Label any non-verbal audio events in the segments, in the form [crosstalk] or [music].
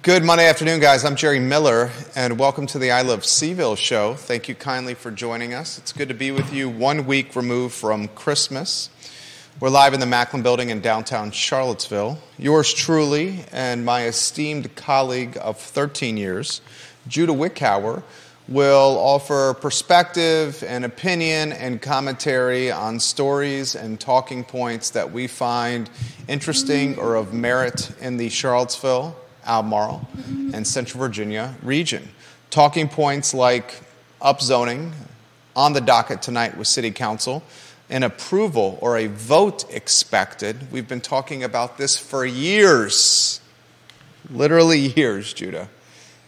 Good Monday afternoon, guys. I'm Jerry Miller, and welcome to the I Love CVille show. Thank you kindly for joining us. It's good to be with you one week removed from Christmas. We're live in the Macklin Building in downtown Charlottesville. Yours truly and my esteemed colleague of 13 years, Judah Wickhauer, will offer perspective and opinion and commentary on stories and talking points that we find interesting or of merit in the Charlottesville Albemarle, and Central Virginia region. Talking points like upzoning on the docket tonight with City Council, an approval or a vote expected. We've been talking about this for years, literally years, Judah.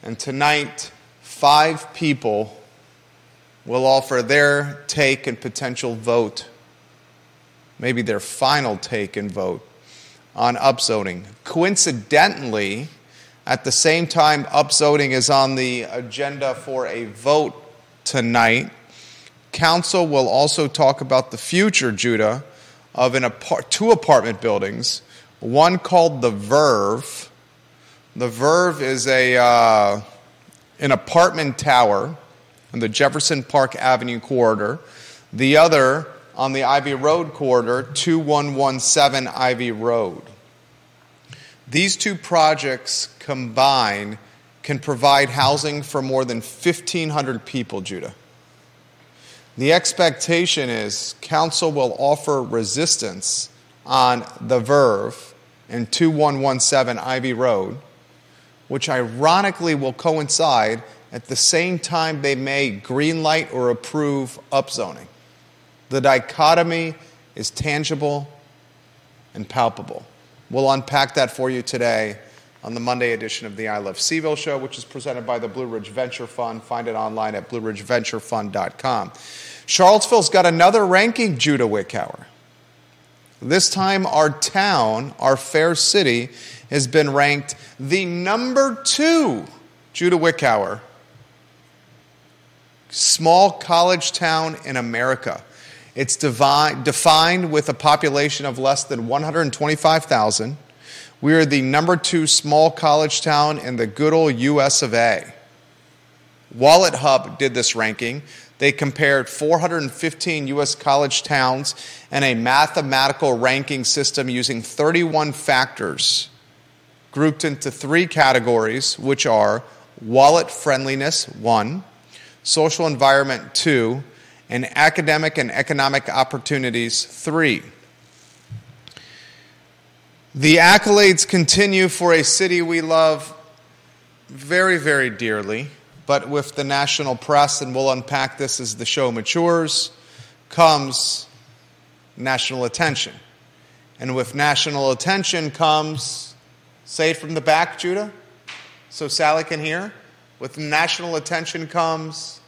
And tonight, five people will offer their take and potential vote, maybe their final take and vote on upzoning. Coincidentally, at the same time, upzoning is on the agenda for a vote tonight. Council will also talk about the future, Judah, of an two apartment buildings, one called the Verve. The Verve is a, uh, an apartment tower in the Jefferson Park Avenue corridor. The other on the Ivy Road corridor, 2117 Ivy Road. These two projects combined can provide housing for more than 1,500 people, Judah. The expectation is council will offer resistance on the Verve and 2117 Ivy Road, which ironically will coincide at the same time they may greenlight or approve upzoning. The dichotomy is tangible and palpable. We'll unpack that for you today on the Monday edition of the I Love CVille show, which is presented by the Blue Ridge Venture Fund. Find it online at blueridgeventurefund.com. Charlottesville's got another ranking, Judah Wickower. This time, our town, our fair city, has been ranked the number two, Judah Wickower, small college town in America. It's defined with a population of less than 125,000. We are the number two small college town in the good old US of A. Wallet Hub did this ranking. They compared 415 U.S. college towns and a mathematical ranking system using 31 factors grouped into three categories, which are wallet friendliness, one, social environment, two, and academic and economic opportunities, three. The accolades continue for a city we love very, very dearly, but with the national press, and we'll unpack this as the show matures, comes national attention. And with national attention comes, say it from the back, Judah, so Sally can hear. With national attention comes.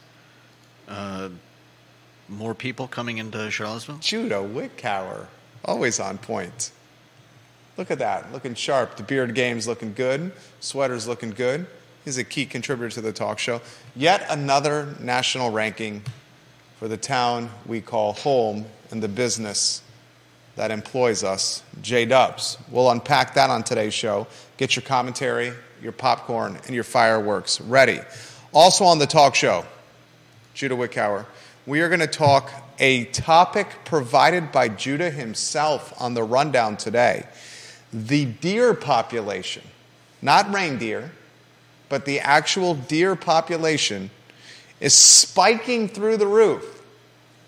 Uh, more people coming into Charlottesville? Judah Wickower, always on point. Look at that, looking sharp. The beard game's looking good. Sweater's looking good. He's a key contributor to the talk show. Yet another national ranking for the town we call home and the business that employs us, J Dubs. We'll unpack that on today's show. Get your commentary, your popcorn, and your fireworks ready. Also on the talk show, Judah Wickower we are going to talk a topic provided by Judah himself on the rundown today the deer population, not reindeer, but the actual deer population is spiking through the roof.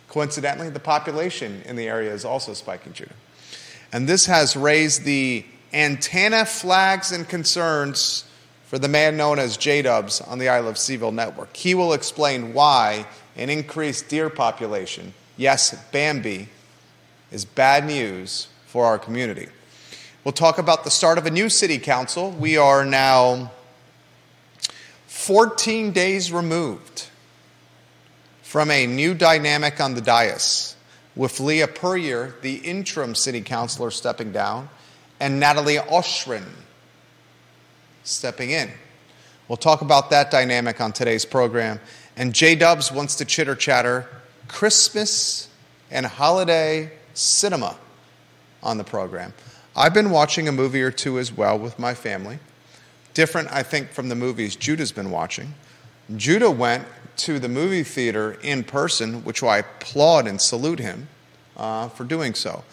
Coincidentally, the population in the area is also spiking, Judah. And this has raised the antenna flags and concerns for the man known as J Dubs on the I Love CVille network. He will explain why an increased deer population, yes, Bambi, is bad news for our community. We'll talk about the start of a new city council. We are now 14 days removed from a new dynamic on the dais, with Leah Puryear, the interim city councilor, stepping down, and Natalie Oshrin stepping in. We'll talk about that dynamic on today's program. And J Dubs wants to chitter chatter Christmas and holiday cinema on the program. I've been watching a movie or two as well with my family. different, I think, from the movies Judah's been watching. Judah went to the movie theater in person, which I applaud and salute him uh, for doing so.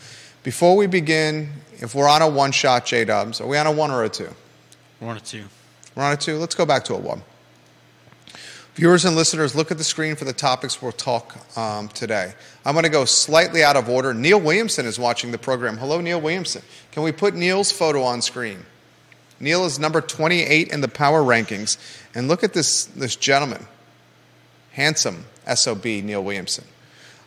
Before we begin, if we're on a one shot J Dubs, are we on a one or a two? We're on a two. We're on a two. Let's go back to a one. Viewers and listeners, look at the screen for the topics we'll talk um, today. I'm going to go slightly out of order. Neil Williamson is watching the program. Hello, Neil Williamson. Can we put Neil's photo on screen? Neil is number 28 in the power rankings. And look at this, this gentleman. Handsome SOB, Neil Williamson.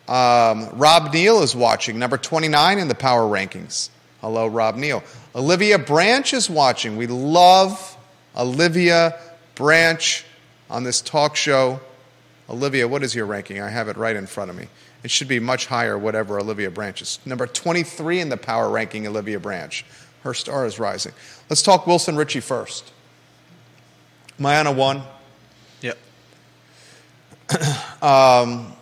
Um, Rob Neal is watching, number 29 in the power rankings. Hello, Rob Neal. Olivia Branch is watching. We love Olivia Branch on this talk show. Olivia, what is your ranking? I have it right in front of me. It should be much higher, whatever Olivia Branch is. Number 23 in the power ranking, Olivia Branch. Her star is rising. Let's talk Wilson Richey first. Mayana one. Yep. [clears throat] um,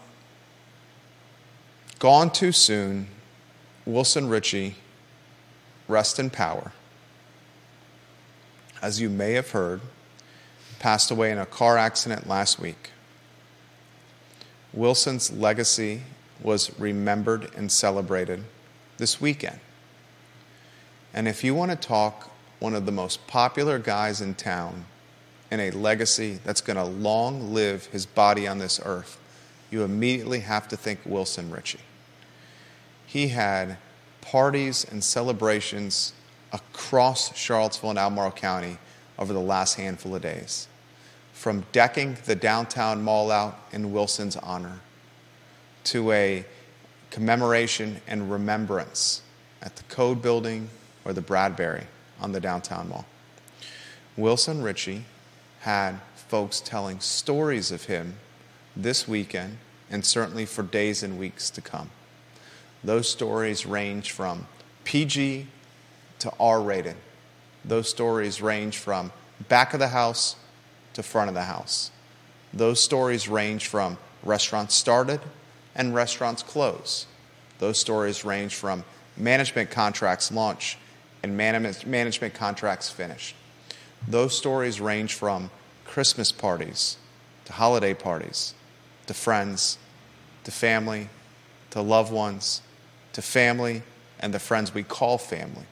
gone too soon. Wilson Richey, rest in power. As you may have heard, passed away in a car accident last week. Wilson's legacy was remembered and celebrated this weekend. And if you want to talk one of the most popular guys in town and a legacy that's going to long live his body on this earth, you immediately have to think Wilson Richey. He had parties and celebrations across Charlottesville and Albemarle County over the last handful of days. From decking the downtown mall out in Wilson's honor to a commemoration and remembrance at the Code Building or the Bradbury on the downtown mall. Wilson Richey had folks telling stories of him this weekend and certainly for days and weeks to come. Those stories range from PG to R rated. Those stories range from back of the house to front of the house. Those stories range from restaurants started and restaurants close. Those stories range from management contracts launch and management contracts finished. Those stories range from Christmas parties to holiday parties to friends to family to loved ones to family and the friends we call family.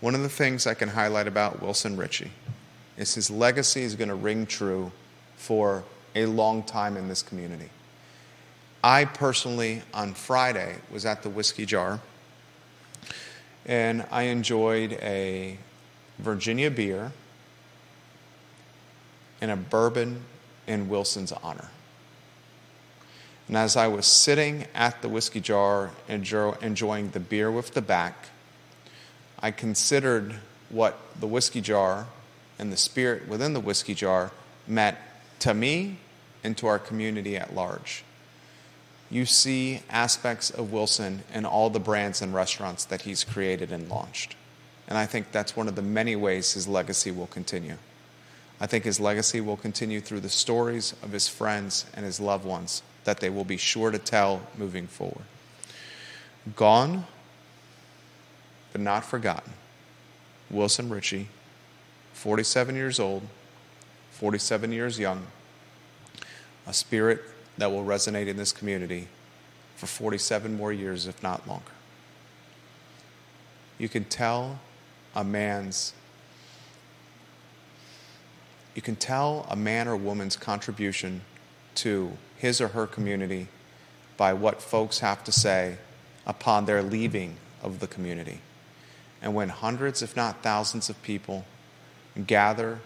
One of the things I can highlight about Wilson Richey is his legacy is going to ring true for a long time in this community. I personally, on Friday, was at the Whiskey Jar and I enjoyed a Virginia beer and a bourbon in Wilson's honor. And as I was sitting at the whiskey jar and enjoying the beer with the back, I considered what the whiskey jar and the spirit within the whiskey jar meant to me and to our community at large you see aspects of Wilson in all the brands and restaurants that he's created and launched. And I think that's one of the many ways his legacy will continue. I think his legacy will continue through the stories of his friends and his loved ones that they will be sure to tell moving forward. Gone, but not forgotten. Wilson Richey, 47 years old, 47 years young, a spirit that will resonate in this community for 47 more years, if not longer. You can tell a man's you can tell a man or woman's contribution to his or her community by what folks have to say upon their leaving of the community. And when hundreds, if not thousands, of people gather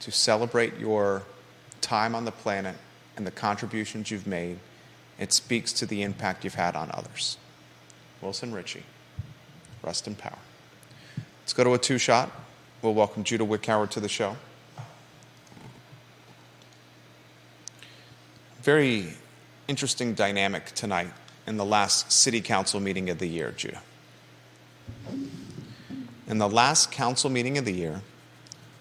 to celebrate your time on the planet and the contributions you've made, it speaks to the impact you've had on others. Wilson Richey, rest in power. Let's go to a two shot. We'll welcome Judah Wickhauer to the show. Very interesting dynamic tonight in the last city council meeting of the year, Judah. In the last council meeting of the year,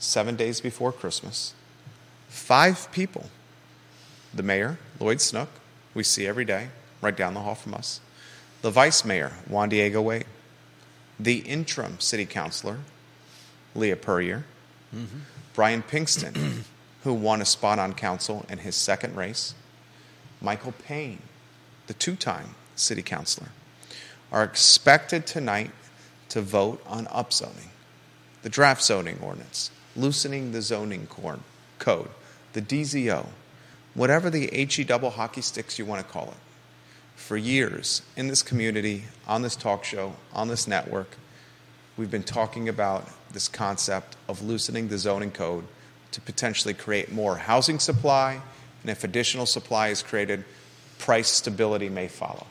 seven days before Christmas, five people. The mayor, Lloyd Snook, we see every day, right down the hall from us, the vice mayor, Juan Diego Wade, the interim city councilor, Leah Puryear, mm-hmm. Brian Pinkston, [clears throat] who won a spot on council in his second race, Michael Payne, the two time city councilor, are expected tonight to vote on upzoning, the draft zoning ordinance, loosening the zoning corn, code, the DZO, whatever the HE double hockey sticks you want to call it. For years in this community, on this talk show, on this network, we've been talking about this concept of loosening the zoning code to potentially create more housing supply, and if additional supply is created, price stability may follow.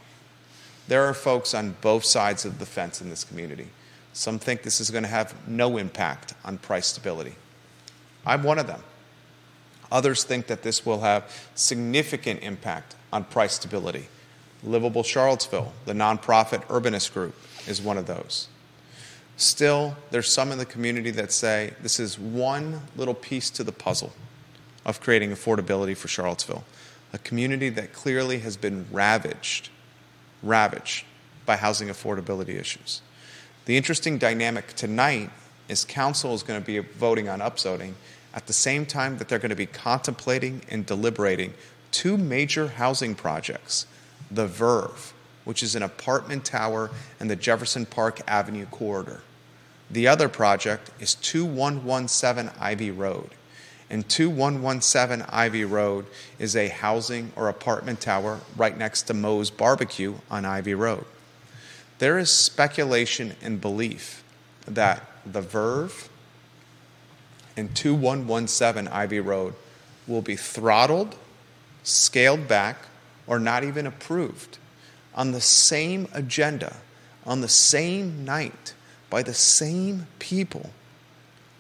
There are folks on both sides of the fence in this community. Some think this is going to have no impact on price stability. I'm one of them. Others think that this will have significant impact on price stability. Livable Charlottesville, the nonprofit urbanist group, is one of those. Still, there's some in the community that say this is one little piece to the puzzle of creating affordability for Charlottesville, a community that clearly has been ravaged, ravaged by housing affordability issues. The interesting dynamic tonight is council is going to be voting on upzoning at the same time that they're going to be contemplating and deliberating two major housing projects the Verve, which is an apartment tower in the Jefferson Park Avenue corridor. The other project is 2117 Ivy Road. And 2117 Ivy Road is a housing or apartment tower right next to Moe's Barbecue on Ivy Road. There is speculation and belief that the Verve and 2117 Ivy Road will be throttled, scaled back, or not even approved on the same agenda, on the same night, by the same people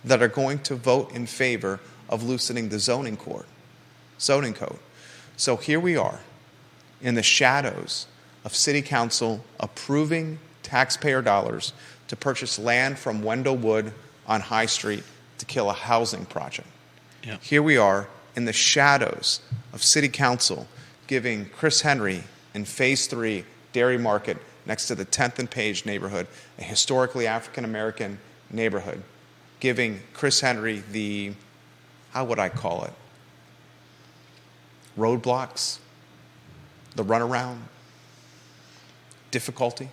that are going to vote in favor of loosening the zoning code. Zoning code. So here we are in the shadows of city council approving taxpayer dollars to purchase land from Wendell Wood on High Street to kill a housing project. Yep. Here we are in the shadows of city council giving Chris Henry in phase three Dairy Market next to the 10th and Page neighborhood, a historically African American neighborhood, giving Chris Henry the, how would I call it? Roadblocks, the runaround, difficulty.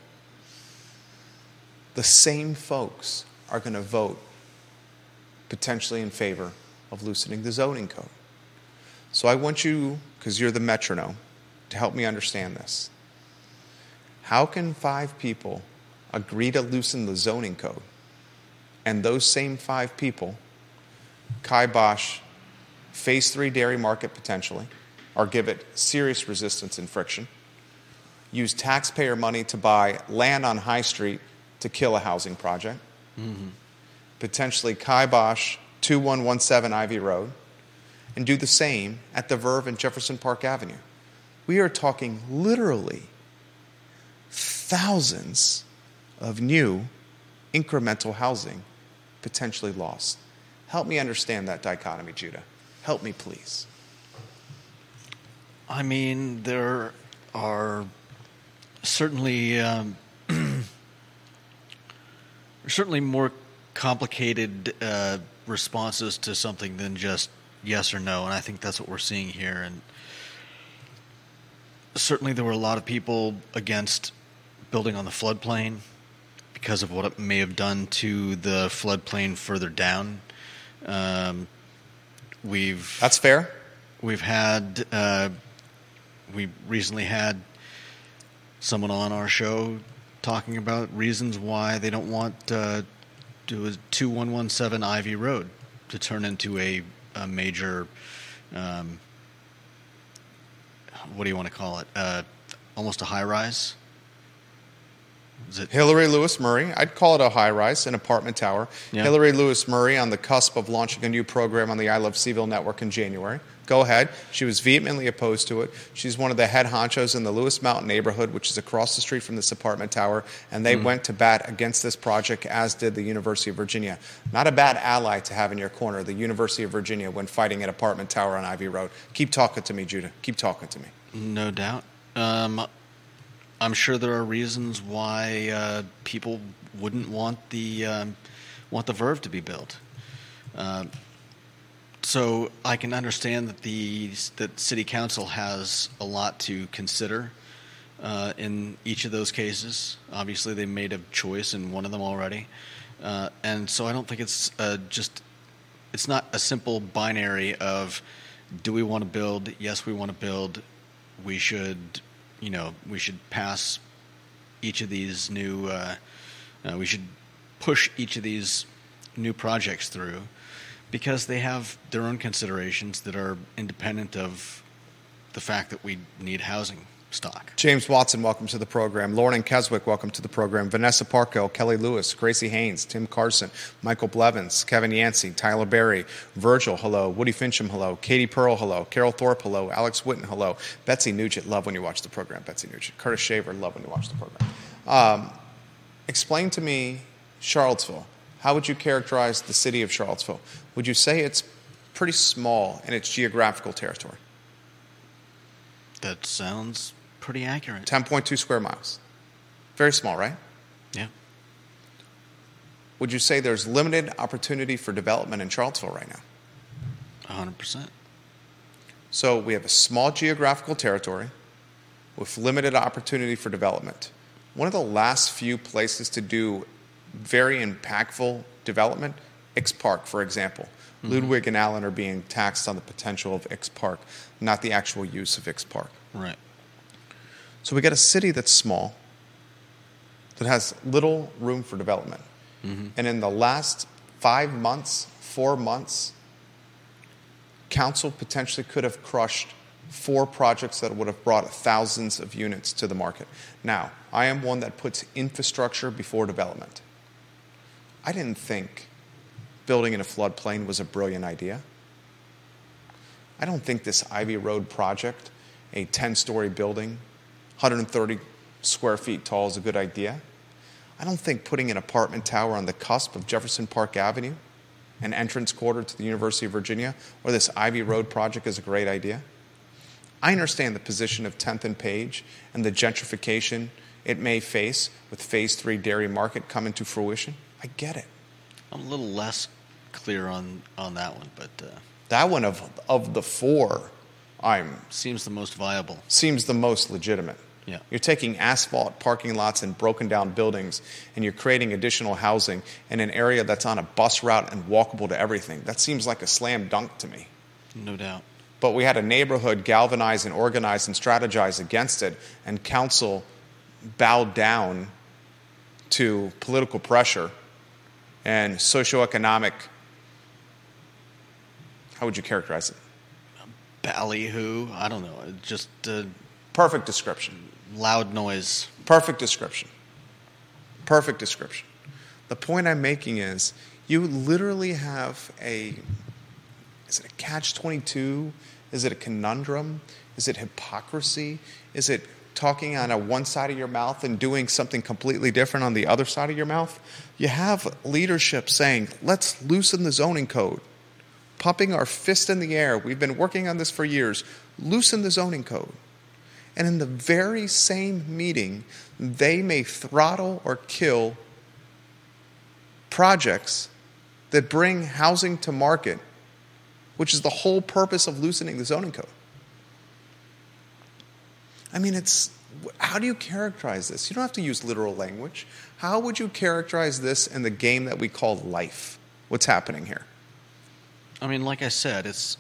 The same folks are going to vote potentially in favor of loosening the zoning code. So I want you, because you're the metronome, to help me understand this. How can five people agree to loosen the zoning code and those same five people kibosh phase three dairy market potentially or give it serious resistance and friction, use taxpayer money to buy land on High Street to kill a housing project, Mm-hmm. potentially kibosh 2117 Ivy Road, and do the same at the Verve and Jefferson Park Avenue. We are talking literally thousands of new incremental housing potentially lost. Help me understand that dichotomy, Judah. Help me, please. I mean, there are certainly um, [clears throat] certainly more complicated uh, responses to something than just yes or no, and I think that's what we're seeing here. And certainly, there were a lot of people against building on the floodplain because of what it may have done to the floodplain further down. Um, we've That's fair. We've had, uh, we recently had someone on our show talking about reasons why they don't want uh, to 2117 Ivy Road to turn into a, a major, um, what do you want to call it? Uh, almost a high rise. Is it? Hillary Lewis Murray, I'd call it a high rise, an apartment tower. Yeah. Hillary Lewis Murray on the cusp of launching a new program on the I Love CVille network in January. Go ahead. She was vehemently opposed to it. She's one of the head honchos in the Lewis Mountain neighborhood, which is across the street from this apartment tower, and they went to bat against this project, as did the University of Virginia. Not a bad ally to have in your corner, the University of Virginia, when fighting an apartment tower on Ivy Road. Keep talking to me, Judah. Keep talking to me. No doubt. Um, I'm sure there are reasons why uh, people wouldn't want the um, want the Verve to be built. Uh, so I can understand that the that city council has a lot to consider uh, in each of those cases. Obviously, they made a choice in one of them already, uh, and so I don't think it's uh, just it's not a simple binary of do we want to build? Yes, we want to build. We should, you know, we should pass each of these new. Uh, uh, we should push each of these new projects through because they have their own considerations that are independent of the fact that we need housing stock. James Watson, welcome to the program. Lauren Keswick, welcome to the program. Vanessa Parko, Kelly Lewis, Gracie Haynes, Tim Carson, Michael Blevins, Kevin Yancey, Tyler Berry, Virgil, hello. Woody Fincham, hello. Katie Pearl, hello. Carol Thorpe, hello. Alex Witten, hello. Betsy Nugent, love when you watch the program. Betsy Nugent. Curtis Shaver, love when you watch the program. Um, explain to me Charlottesville. How would you characterize the city of Charlottesville? Would you say it's pretty small in its geographical territory? That sounds pretty accurate. 10.2 square miles. Very small, right? Yeah. Would you say there's limited opportunity for development in Charlottesville right now? 100%. So we have a small geographical territory with limited opportunity for development. One of the last few places to do very impactful development, X Park, for example. Mm-hmm. Ludwig and Allen are being taxed on the potential of X Park, not the actual use of X Park. Right. So we got a city that's small, that has little room for development. Mm-hmm. And in the last five months, four months, council potentially could have crushed four projects that would have brought thousands of units to the market. Now, I am one that puts infrastructure before development. I didn't think building in a floodplain was a brilliant idea. I don't think this Ivy Road project, a 10 story building, 130 square feet tall, is a good idea. I don't think putting an apartment tower on the cusp of Jefferson Park Avenue, an entrance quarter to the University of Virginia, or this Ivy Road project is a great idea. I understand the position of 10th and Page and the gentrification it may face with Phase 3 Dairy Market coming to fruition. I get it. I'm a little less clear on, on that one, but uh, that one of of the four, I'm seems the most viable. Seems the most legitimate. Yeah. You're taking asphalt parking lots and broken down buildings, and you're creating additional housing in an area that's on a bus route and walkable to everything. That seems like a slam dunk to me. No doubt. But we had a neighborhood galvanize and organize and strategize against it, and council bowed down to political pressure and socioeconomic. How would you characterize it? Ballyhoo. I don't know. Just uh, perfect description. Loud noise. Perfect description. Perfect description. The point I'm making is you literally have a is it a catch 22? Is it a conundrum? Is it hypocrisy? Is it talking on a one side of your mouth and doing something completely different on the other side of your mouth. You have leadership saying, let's loosen the zoning code, pumping our fist in the air. We've been working on this for years. Loosen the zoning code. And in the very same meeting, they may throttle or kill projects that bring housing to market, which is the whole purpose of loosening the zoning code. I mean, it's how do you characterize this? You don't have to use literal language. How would you characterize this in the game that we call life? What's happening here? I mean, like I said, it's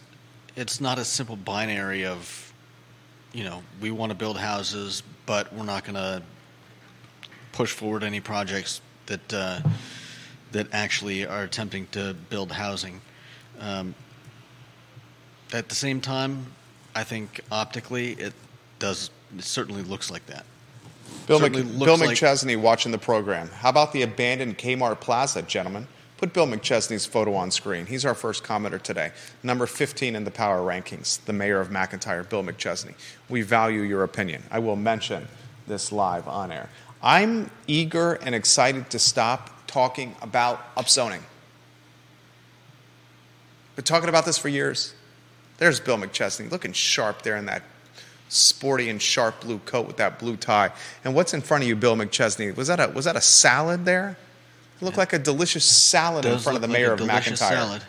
it's not a simple binary of, you know, we want to build houses, but we're not going to push forward any projects that uh, that actually are attempting to build housing. Um, at the same time, I think optically it does it certainly looks like that. Bill, Mc, Bill McChesney like, watching the program. How about the abandoned Kmart Plaza, gentlemen? Put Bill McChesney's photo on screen. He's our first commenter today. Number 15 in the power rankings, the mayor of McIntyre, Bill McChesney. We value your opinion. I will mention this live on air. I'm eager and excited to stop talking about upzoning. Been talking about this for years. There's Bill McChesney looking sharp there in that sporty and sharp blue coat with that blue tie. And what's in front of you, Bill McChesney? Was that a was that a salad there? It looked yeah. like a delicious salad in front of the mayor like of McIntyre. Salad.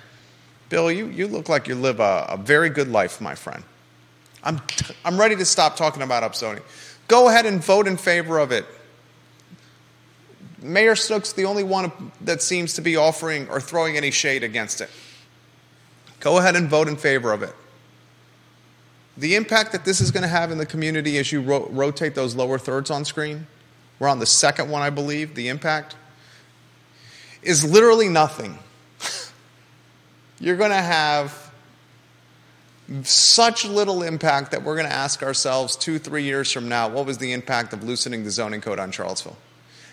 Bill, you, you look like you live a, a very good life, my friend. I'm, t- I'm ready to stop talking about upzoning. Go ahead and vote in favor of it. Mayor Snook's the only one that seems to be offering or throwing any shade against it. Go ahead and vote in favor of it. The impact that this is going to have in the community as you ro- rotate those lower thirds on screen, we're on the second one, I believe, the impact, is literally nothing. You're going to have such little impact that we're going to ask ourselves two, three years from now, what was the impact of loosening the zoning code on Charlottesville?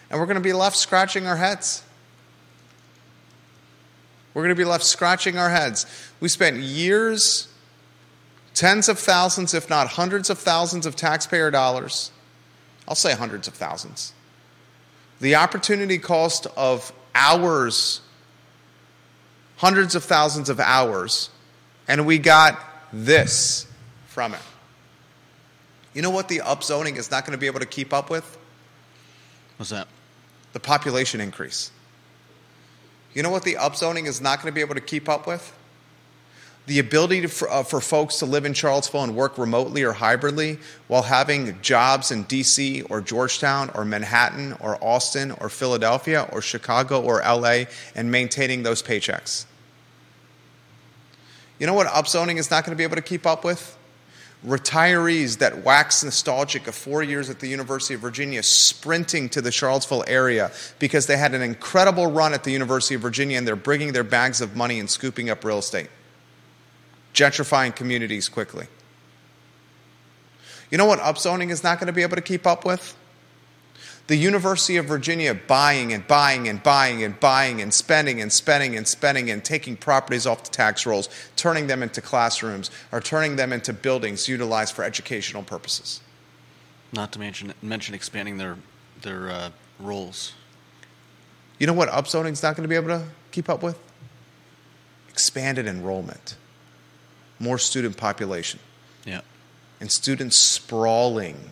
And we're going to be left scratching our heads. We're going to be left scratching our heads. We spent years, tens of thousands, if not hundreds of thousands of taxpayer dollars. I'll say hundreds of thousands. The opportunity cost of hours, hundreds of thousands of hours, and we got this from it. You know what the upzoning is not going to be able to keep up with? What's that? The population increase. You know what the upzoning is not going to be able to keep up with? The ability to, for, uh, for folks to live in Charlottesville and work remotely or hybridly while having jobs in DC or Georgetown or Manhattan or Austin or Philadelphia or Chicago or LA and maintaining those paychecks. You know what upzoning is not going to be able to keep up with? retirees that wax nostalgic of four years at the University of Virginia sprinting to the Charlottesville area because they had an incredible run at the University of Virginia and they're bringing their bags of money and scooping up real estate, gentrifying communities quickly. You know what upzoning is not going to be able to keep up with? the University of Virginia buying and buying and buying and buying and spending and spending and spending and taking properties off the tax rolls, turning them into classrooms or turning them into buildings utilized for educational purposes. Not to mention mention expanding their their uh, roles. You know what upzoning is not going to be able to keep up with? Expanded enrollment, more student population, Yeah. and students sprawling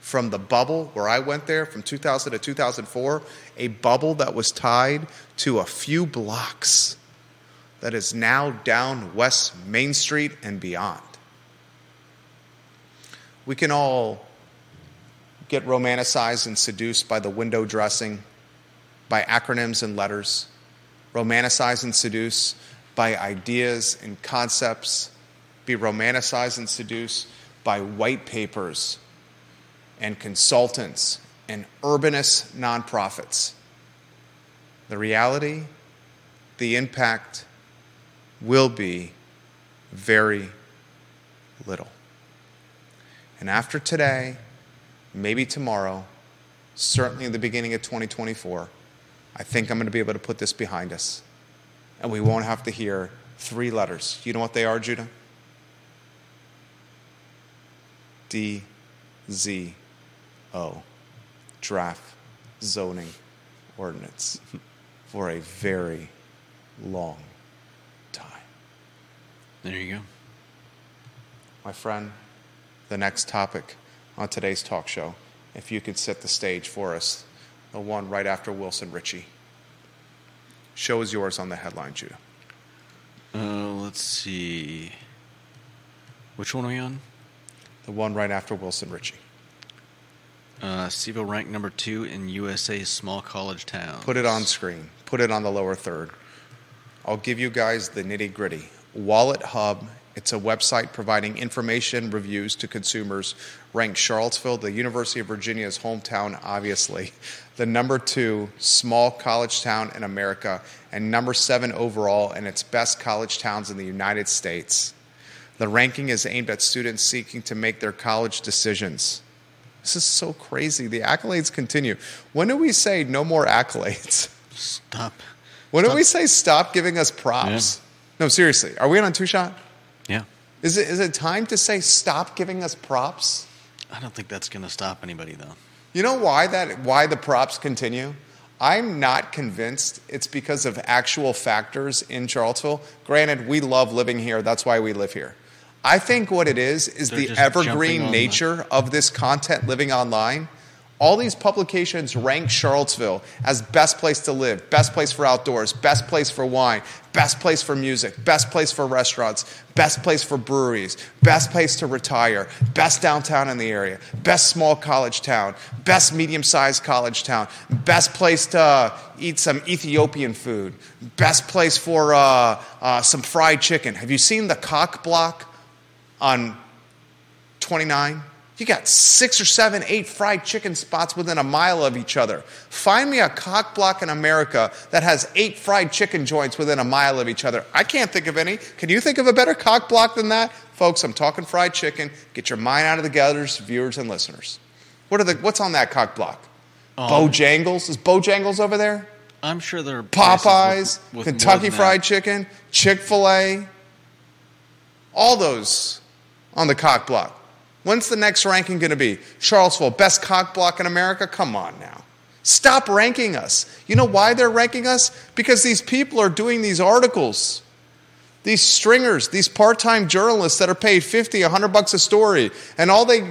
from the bubble where I went there from 2000 to 2004, a bubble that was tied to a few blocks that is now down West Main Street and beyond. We can all get romanticized and seduced by the window dressing, by acronyms and letters, romanticized and seduced by ideas and concepts, be romanticized and seduced by white papers and consultants and urbanist nonprofits. The reality, the impact will be very little. And after today, maybe tomorrow, certainly in the beginning of 2024, I think I'm going to be able to put this behind us. And we won't have to hear three letters. You know what they are, Judah? D, Z, O, draft zoning ordinance [laughs] for a very long time. There you go. My friend, the next topic on today's talk show, if you could set the stage for us, the one right after Wilson Richey. Show is yours on the headline, Judah. Uh, let's see. Which one are we on? The one right after Wilson Richey. Uh, CVille ranked number two in USA's small college towns. Put it on screen. Put it on the lower third. I'll give you guys the nitty gritty. Wallet Hub, it's a website providing information reviews to consumers, ranked Charlottesville, the University of Virginia's hometown, obviously, the number two small college town in America, and number seven overall in its best college towns in the United States. The ranking is aimed at students seeking to make their college decisions. This is so crazy. The accolades continue. When do we say no more accolades? Stop. When do we say stop giving us props? No, seriously. Are we on two shot? Yeah. Is it, is it time to say stop giving us props? I don't think that's going to stop anybody, though. You know why that why the props continue? I'm not convinced it's because of actual factors in Charlottesville. Granted, we love living here. That's why we live here. I think what it is is They're the evergreen nature of this content living online. All these publications rank Charlottesville as best place to live, best place for outdoors, best place for wine, best place for music, best place for restaurants, best place for breweries, best place to retire, best downtown in the area, best small college town, best medium sized college town, best place to eat some Ethiopian food, best place for uh, uh, some fried chicken. Have you seen the cock block on 29? You got six or seven, eight fried chicken spots within a mile of each other. Find me a cock block in America that has eight fried chicken joints within a mile of each other. I can't think of any. Can you think of a better cock block than that? Folks, I'm talking fried chicken. Get your mind out of the gutters, viewers and listeners. What are the, what's on that cock block? Um, Bojangles? Is Bojangles over there? I'm sure there are Popeyes, with- with Kentucky Fried that. Chicken, Chick fil A, all those on the cock block. When's the next ranking going to be? Charlottesville, best cock block in America? Come on now. Stop ranking us. You know why they're ranking us? Because these people are doing these articles. These stringers, these part time journalists that are paid 50, 100 bucks a story, and all they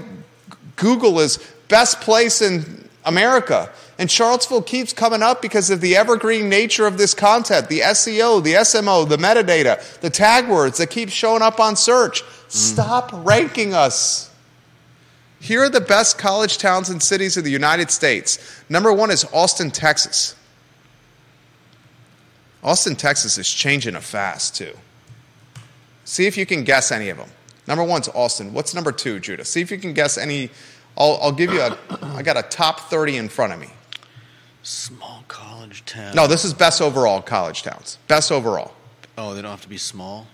Google is best place in America. And Charlottesville keeps coming up because of the evergreen nature of this content, the SEO, the SMO, the metadata, the tag words that keep showing up on search. Stop ranking us. Here are the best college towns and cities of the United States. Number one is Austin, Texas. Austin, Texas is changing a fast, too. See if you can guess any of them. Number one's Austin. What's number two, Judah? See if you can guess any. I'll, I'll give you a. I got a top 30 in front of me. Small college town. No, this is best overall college towns. Best overall. Oh, they don't have to be small.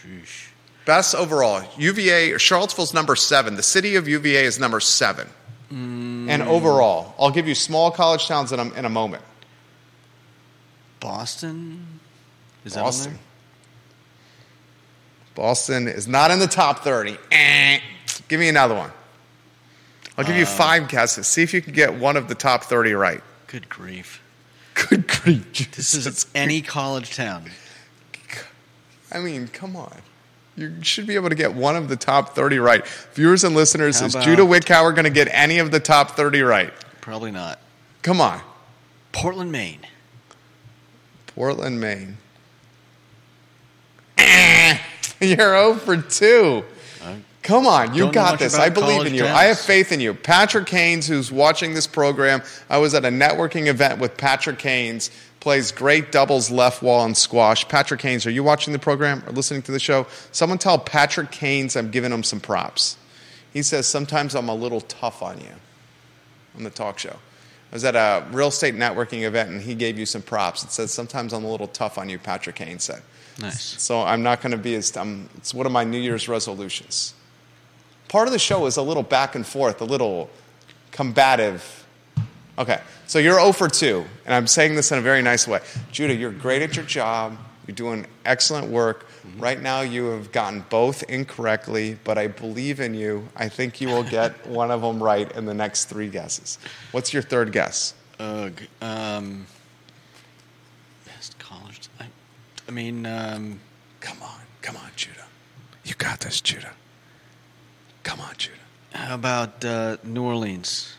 Sheesh. Best overall. UVA, Charlottesville's number seven. The city of UVA is number seven. And overall, I'll give you small college towns in a, in a moment. Boston. Is Boston. Boston is not in the top 30. Eh. Give me another one. I'll give you five guesses. See if you can get one of the top 30 right. Good grief. Good [laughs] grief. This is any college town. I mean, come on. You should be able to get one of the top 30 right. Viewers and listeners, How is about- Judah Wickower going to get any of the top 30 right? Probably not. Come on. Portland, Maine. Portland, Maine. Eh, You're 0 for 2. Come on, you Don't know got much this. about I believe college in you. I have faith in you. Patrick Haynes, who's watching this program, I was at a networking event with Patrick Haynes, plays great doubles left wall and squash. Patrick Haynes, are you watching the program or listening to the show? Someone tell Patrick Haynes I'm giving him some props. He says, Sometimes I'm a little tough on you on the talk show. I was at a real estate networking event and he gave you some props. It says, Sometimes I'm a little tough on you, Patrick Haynes said. Nice. So I'm not going to be as, um, it's one of my New Year's resolutions. Part of the show is a little back and forth, a little combative. Okay, so you're 0 for 2, and I'm saying this in a very nice way. Judah, you're great at your job. You're doing excellent work. Right now, you have gotten both incorrectly, but I believe in you. I think you will get [laughs] one of them right in the next three guesses. What's your third guess? Ugh. Um, best college. I, I mean, um, Come on, come on, Judah. You got this, Judah. Come on, Judah. how about uh, New Orleans?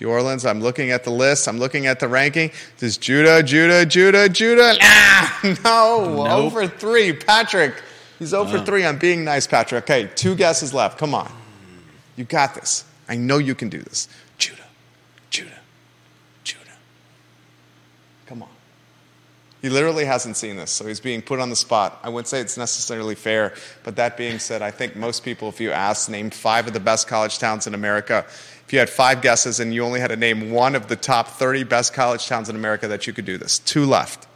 New Orleans, I'm looking at the list. I'm looking at the ranking. Does Judah, Judah, Judah, Judah? Ah, [laughs] no. Nope. Over three. Patrick. He's over Wow. three. I'm being nice, Patrick. Okay, two guesses left. Come on. You got this. I know you can do this. Judah, Judah, Judah. Come on. He literally hasn't seen this, so he's being put on the spot. I wouldn't say it's necessarily fair, but that being said, I think most people, if you asked, name five of the best college towns in America, if you had five guesses and you only had to name one of the top 30 best college towns in America, that you could do this. Two left.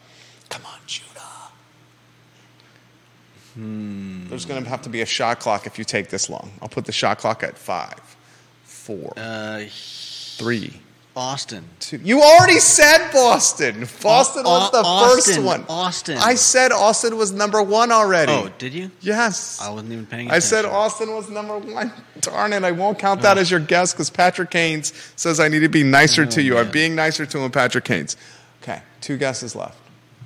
Come on, Judah. There's going to have to be a shot clock if you take this long. I'll put the shot clock at five, four, Uh, three, Austin. You already said Boston. Boston Au- was the Au- first one. Austin. I said Austin was number one already. Oh, did you? yes. I wasn't even paying attention. I said. Austin was number one. [laughs] Darn it, I won't count that as your guess because Patrick Haynes says I need to be nicer to you. I'm being nicer to him, Patrick Haynes. Okay, two guesses left.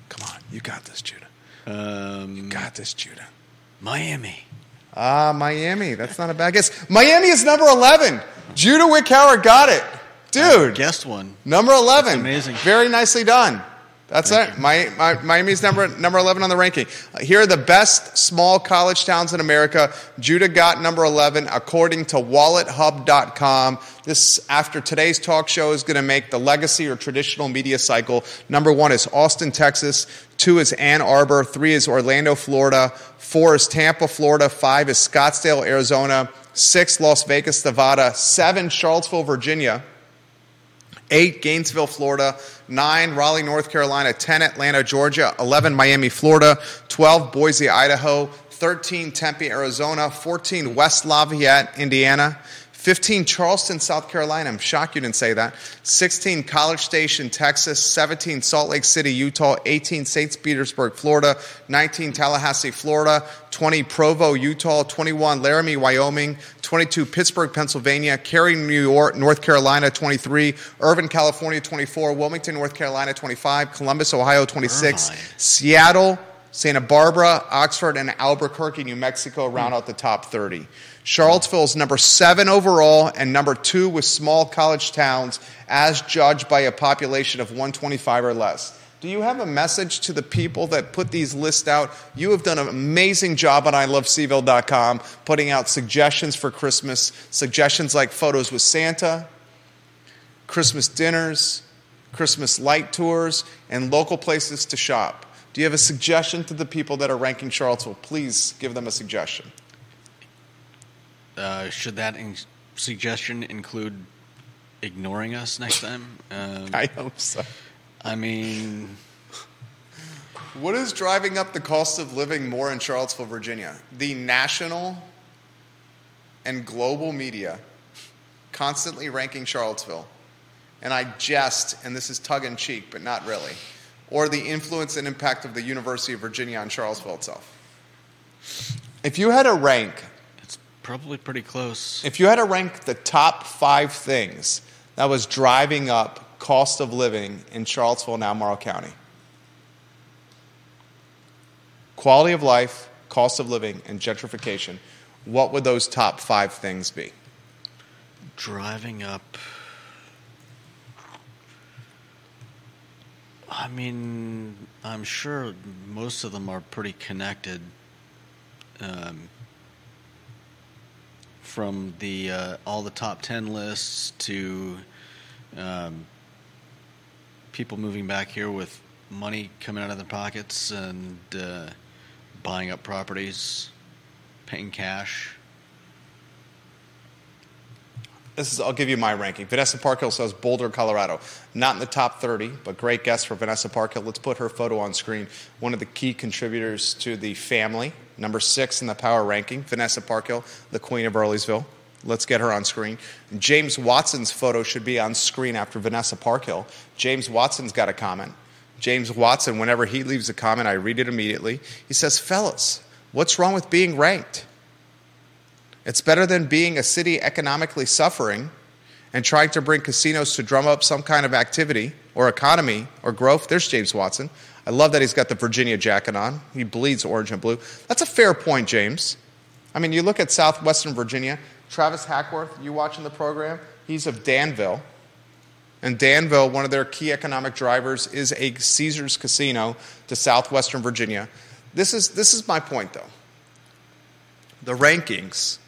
Come on, you got this, Judah. Um, Got this, Judah. Miami. Ah, Miami. That's not a bad guess. Miami is number 11. Judah Wickower got it. Dude, guessed one. number 11. That's amazing. Very nicely done. That's Thank it. My, my, Miami's number number 11 on the ranking. Uh, here are the best small college towns in America. Judah got number 11 according to WalletHub.com. This, after today's talk show, is going to make the legacy or traditional media cycle. Number one is Austin, Texas. Two is Ann Arbor. Three is Orlando, Florida. Four is Tampa, Florida. Five is Scottsdale, Arizona. Six, Las Vegas, Nevada. Seven, Charlottesville, Virginia. Eight, Gainesville, Florida. Nine, Raleigh, North Carolina. 10, Atlanta, Georgia. 11, Miami, Florida. 12, Boise, Idaho. 13, Tempe, Arizona. 14, West Lafayette, Indiana. 15, Charleston, South Carolina. I'm shocked you didn't say that. 16, College Station, Texas. 17, Salt Lake City, Utah. 18, St. Petersburg, Florida. 19, Tallahassee, Florida. 20, Provo, Utah. 21, Laramie, Wyoming. 22, Pittsburgh, Pennsylvania. Cary, New York, North Carolina. 23, Irvine, California. 24, Wilmington, North Carolina. 25, Columbus, Ohio. 26, Irvine. Seattle, Santa Barbara, Oxford, and Albuquerque, New Mexico round out the top 30. Charlottesville is number seven overall and number two with small college towns as judged by a population of 125 or less. Do you have a message to the people that put these lists out? You have done an amazing job on iLoveCVille.com putting out suggestions for Christmas, suggestions like photos with Santa, Christmas dinners, Christmas light tours, and local places to shop. Do you have a suggestion to the people that are ranking Charlottesville? Please give them a suggestion. Uh, should that in- suggestion include ignoring us next time? Um, I hope so. I mean, What is driving up the cost of living more in Charlottesville, Virginia? The national and global media constantly ranking Charlottesville. And I jest, and this is tug in cheek, but not really. Or the influence and impact of the University of Virginia on Charlottesville itself. If you had to rank it's probably pretty close. If you had to rank the top five things that was driving up cost of living in Charlottesville and Albemarle County, quality of life, cost of living, and gentrification, what would those top five things be? Driving up. I mean, I'm sure most of them are pretty connected. Um, from the uh, all the top ten lists to um, people moving back here with money coming out of their pockets and uh, buying up properties, paying cash. This is, I'll give you my ranking. Vanessa Parkhill says Boulder, Colorado. Not in the top 30, but great guest for Vanessa Parkhill. Let's put her photo on screen. One of the key contributors to the family. Number six in the power ranking, Vanessa Parkhill, the queen of Earlysville. Let's get her on screen. James Watson's photo should be on screen after Vanessa Parkhill. James Watson's got a comment. James Watson, whenever he leaves a comment, I read it immediately. He says, Fellas, what's wrong with being ranked? It's better than being a city economically suffering and trying to bring casinos to drum up some kind of activity or economy or growth. There's James Watson. I love that he's got the Virginia jacket on. He bleeds orange and blue. That's a fair point, James. I mean, you look at southwestern Virginia, Travis Hackworth, you watching the program? He's of Danville. And Danville, one of their key economic drivers, is a Caesars casino to southwestern Virginia. This is, this is my point, though. The rankings,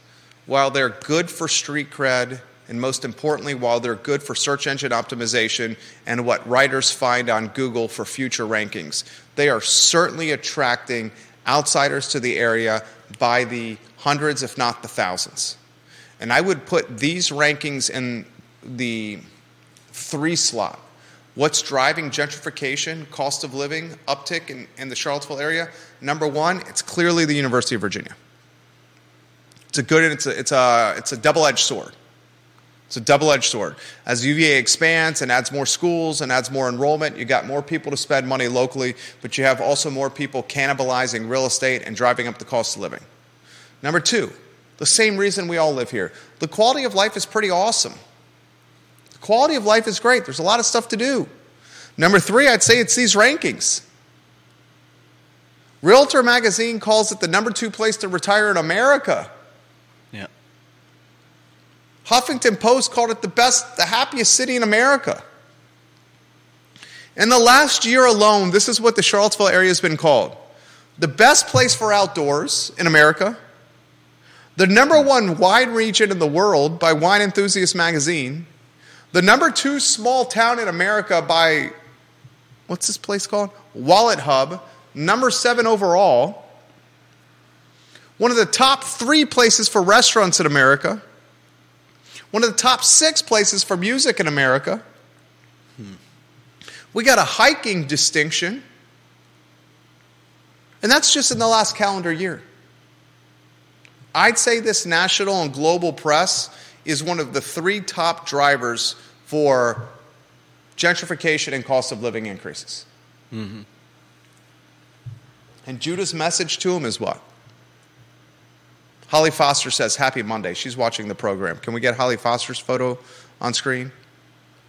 while they're good for street cred, and most importantly, while they're good for search engine optimization and what writers find on Google for future rankings, they are certainly attracting outsiders to the area by the hundreds, if not the thousands. And I would put these rankings in the three slot. What's driving gentrification, cost of living, uptick in, in the Charlottesville area? Number one, it's clearly the University of Virginia. It's a good and it's a, it's a, it's a double edged sword. It's a double edged sword. As UVA expands and adds more schools and adds more enrollment, you got more people to spend money locally, but you have also more people cannibalizing real estate and driving up the cost of living. Number two, the same reason we all live here. The quality of life is pretty awesome. The quality of life is great. There's a lot of stuff to do. Number three, I'd say it's these rankings. Realtor magazine calls it the number two place to retire in America. Huffington Post called it the best, the happiest city in America. In the last year alone, this is what the Charlottesville area has been called the best place for outdoors in America, the number one wine region in the world by Wine Enthusiast magazine, the number two small town in America by, what's this place called? Wallet Hub, number seven overall, one of the top three places for restaurants in America, one of the top six places for music in America. We got a hiking distinction. And that's just in the last calendar year. I'd say this national and global press is one of the three top drivers for gentrification and cost of living increases. Mm-hmm. And Judah's message to him is what? Holly Foster says, Happy Monday. She's watching the program. Can we get Holly Foster's photo on screen?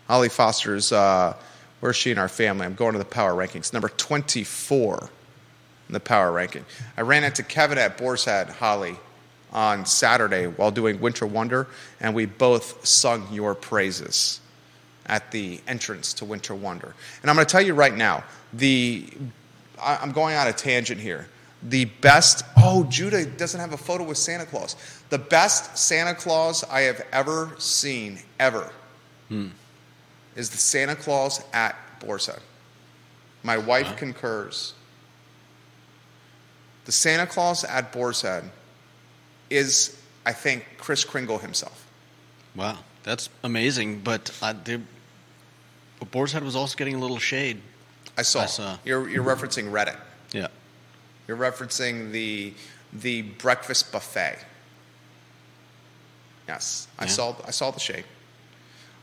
Holly Foster's, uh, where's she in our family? I'm going to the power rankings. Number 24 in the power ranking. I ran into Kevin at Boar's Head, Holly, on Saturday while doing Winter Wonder, and we both sung your praises at the entrance to Winter Wonder. And I'm going to tell you right now, the I'm going on a tangent here. The best, oh, Judah doesn't have a photo with Santa Claus. The best Santa Claus I have ever seen, ever, hmm. is the Santa Claus at Boar's Head. My wife concurs. The Santa Claus at Boar's Head is, I think, Kris Kringle himself. Wow, that's amazing. But uh, the, but Boar's Head was also getting a little shade. I saw. I saw. You're, you're referencing Reddit. Yeah. You're referencing the the breakfast buffet. Yes, I yeah. saw. I saw the shape.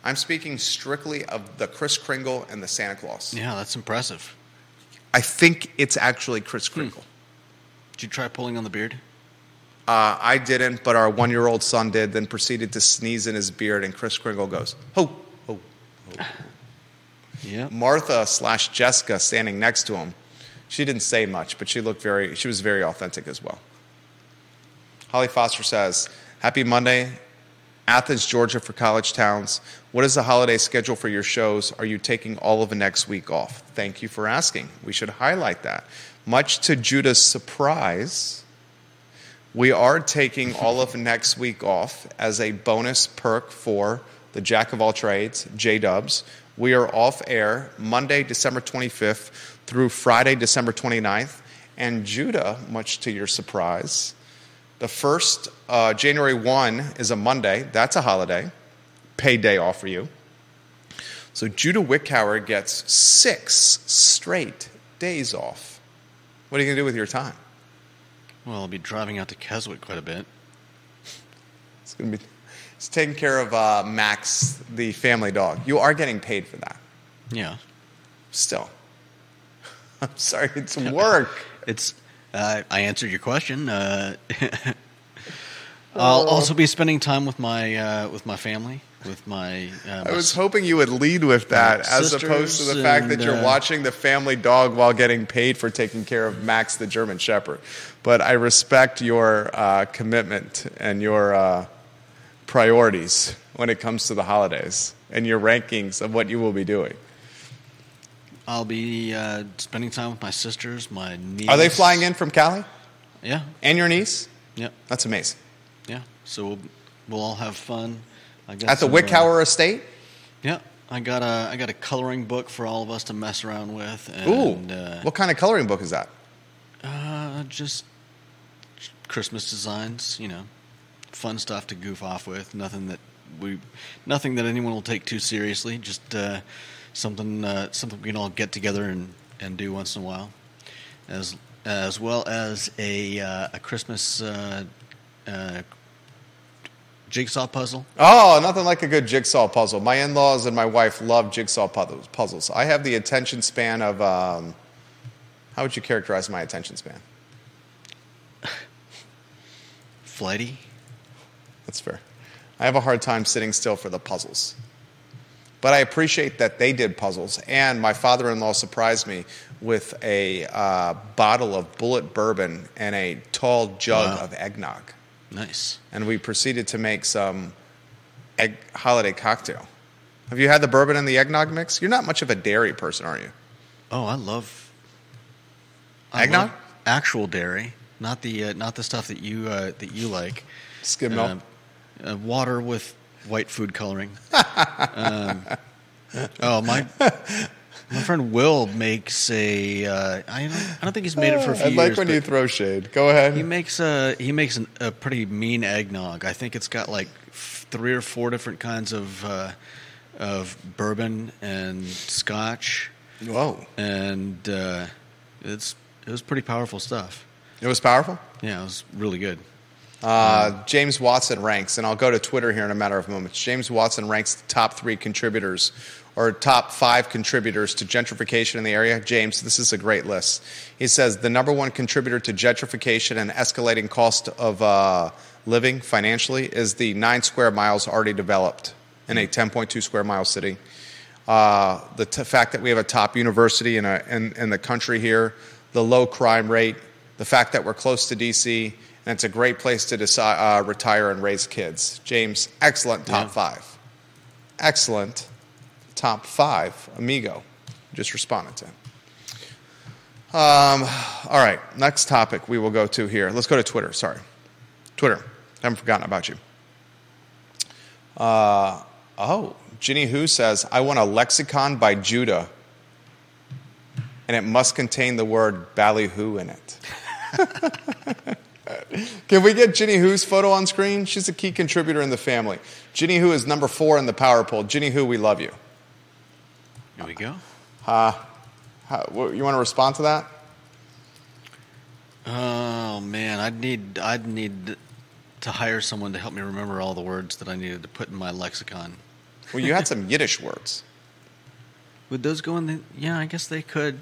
I'm speaking strictly of the Kris Kringle and the Santa Claus. Yeah, that's impressive. I think it's actually Kris hmm. Kringle. Hmm. Did you try pulling on the beard? Uh, I didn't, but our one year old son did, then proceeded to sneeze in his beard, and Kris Kringle goes, ho, ho, ho. [sighs] Yeah. Martha slash Jessica standing next to him. She didn't say much, but she looked very, she was very authentic as well. Holly Foster says, Happy Monday, Athens, Georgia for college towns. What is the holiday schedule for your shows? Are you taking all of the next week off? Thank you for asking. We should highlight that. Much to Judah's surprise, we are taking all of next week off as a bonus perk for the Jack of all trades, J Dubs. We are off air Monday, December 25th through Friday, December 29th. And Judah, much to your surprise, the first, uh, January 1 is a Monday. That's a holiday. Paid day off for you. So Judah Wickhauer gets six straight days off. What are you going to do with your time? Well, I'll be driving out to Keswick quite a bit. It's going to be it's taking care of uh, Max, the family dog. You are getting paid for that. Yeah. Still. [laughs] I'm sorry, it's work. it's. Uh, I answered your question. Uh, [laughs] I'll also be spending time with my uh, with my family. With my, uh, my I was hoping you would lead with that, as opposed to the fact that you're uh, watching the family dog while getting paid for taking care of Max, the German Shepherd. But I respect your commitment and your priorities when it comes to the holidays and your rankings of what you will be doing? I'll be uh, spending time with my sisters, my niece. Are they flying in from Cali? Yeah. And your niece? Yeah. That's amazing. Yeah. So we'll, we'll all have fun. I got At the Wickhauer uh, Estate? Yeah. I got a I got a coloring book for all of us to mess around with. And, Ooh. Uh, what kind of coloring book is that? Uh, just Christmas designs, you know fun stuff to goof off with. Nothing that we, nothing that anyone will take too seriously. Just uh, something, uh, something we can all get together and, and do once in a while, as as well as a uh, a Christmas uh, uh, jigsaw puzzle. Oh, nothing like a good jigsaw puzzle. My in-laws and my wife love jigsaw puzzles. I have the attention span of. Um, how would you characterize my attention span? Flighty. That's fair. I have a hard time sitting still for the puzzles. But I appreciate that they did puzzles. And my father in law surprised me with a uh, bottle of Bulleit bourbon and a tall jug wow. of eggnog. Nice. And we proceeded to make some egg holiday cocktail. Have you had the bourbon and the eggnog mix? You're not much of a dairy person, are you? Oh, I love I Eggnog? love actual dairy, not the uh, not the stuff that you uh, that you like. Skim milk. Um, uh, water with white food coloring. um, oh my! My friend Will makes a. Uh, I don't. I don't think he's made it for a few I like years. when you throw shade. Go ahead. he makes a he makes an, a pretty mean eggnog. I think it's got like three or four different kinds of uh, of bourbon and scotch, Whoa. and uh, it's it was pretty powerful stuff. It was powerful. Yeah, it was really good. Uh, James Watson ranks, and I'll go to Twitter here in a matter of moments. James Watson ranks the top three contributors or top five contributors to gentrification in the area. James, this is a great list. He says the number one contributor to gentrification and escalating cost of uh, living financially is the nine square miles already developed in a 10.2 square mile city. Uh, the t- fact that we have a top university in, a, in, in the country here, the low crime rate, the fact that we're close to DC, and it's a great place to decide, uh, retire and raise kids. James, excellent top Yeah. five. Excellent top five, amigo. Just responded to him. Um, all right, next topic we will go to here. Let's go to Twitter. Sorry. Twitter. I haven't forgotten about you. Uh, oh, Ginny Who says, I want a lexicon by Judah, and it must contain the word ballyhoo in it. [laughs] Can we get Ginny Who's photo on screen? She's a key contributor in the family. Ginny Who is number four in the power poll. Ginny Who, we love you. Here we go. How, what- you want to respond to that? Oh man, I'd need I'd need to hire someone to help me remember all the words that I needed to put in my lexicon. Well, you had some Yiddish words. Would those go in the? Yeah, I guess they could.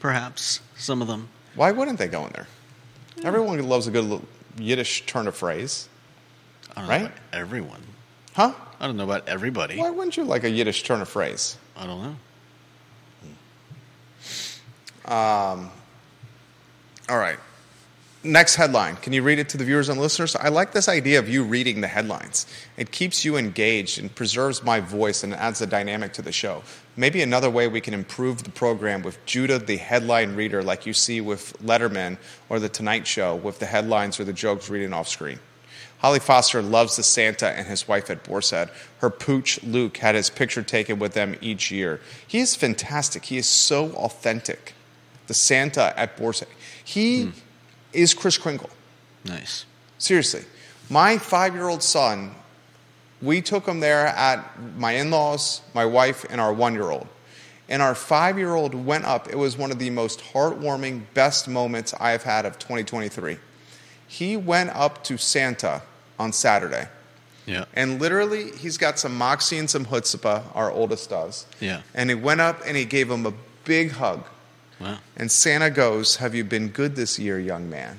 Perhaps some of them. Why wouldn't they go in there? Everyone loves a good Yiddish turn of phrase. I don't Right? know about everyone. Huh? I don't know about everybody. Why wouldn't you like a Yiddish turn of phrase? I don't know. Um, All right. Next headline. Can you read it to the viewers and listeners? I like this idea of you reading the headlines. It keeps you engaged and preserves my voice and adds a dynamic to the show. Maybe another way we can improve the program with Judah, the headline reader, like you see with Letterman or The Tonight Show, with the headlines or the jokes reading off screen. Holly Foster loves the Santa and his wife at Boar's Head. Her pooch, Luke, had his picture taken with them each year. He is fantastic. He is so authentic. The Santa at Boar's Head. He hmm. Is Kris Kringle. Nice. Seriously. My five year old son, we took him there at my in laws, my wife, and our one year old. And our five year old went up. It was one of the most heartwarming, best moments I have had of 2023. He went up to Santa on Saturday. Yeah. And literally, he's got some moxie and some chutzpah, our oldest does. Yeah. And he went up and he gave him a big hug. Wow. And Santa goes, Have you been good this year, young man?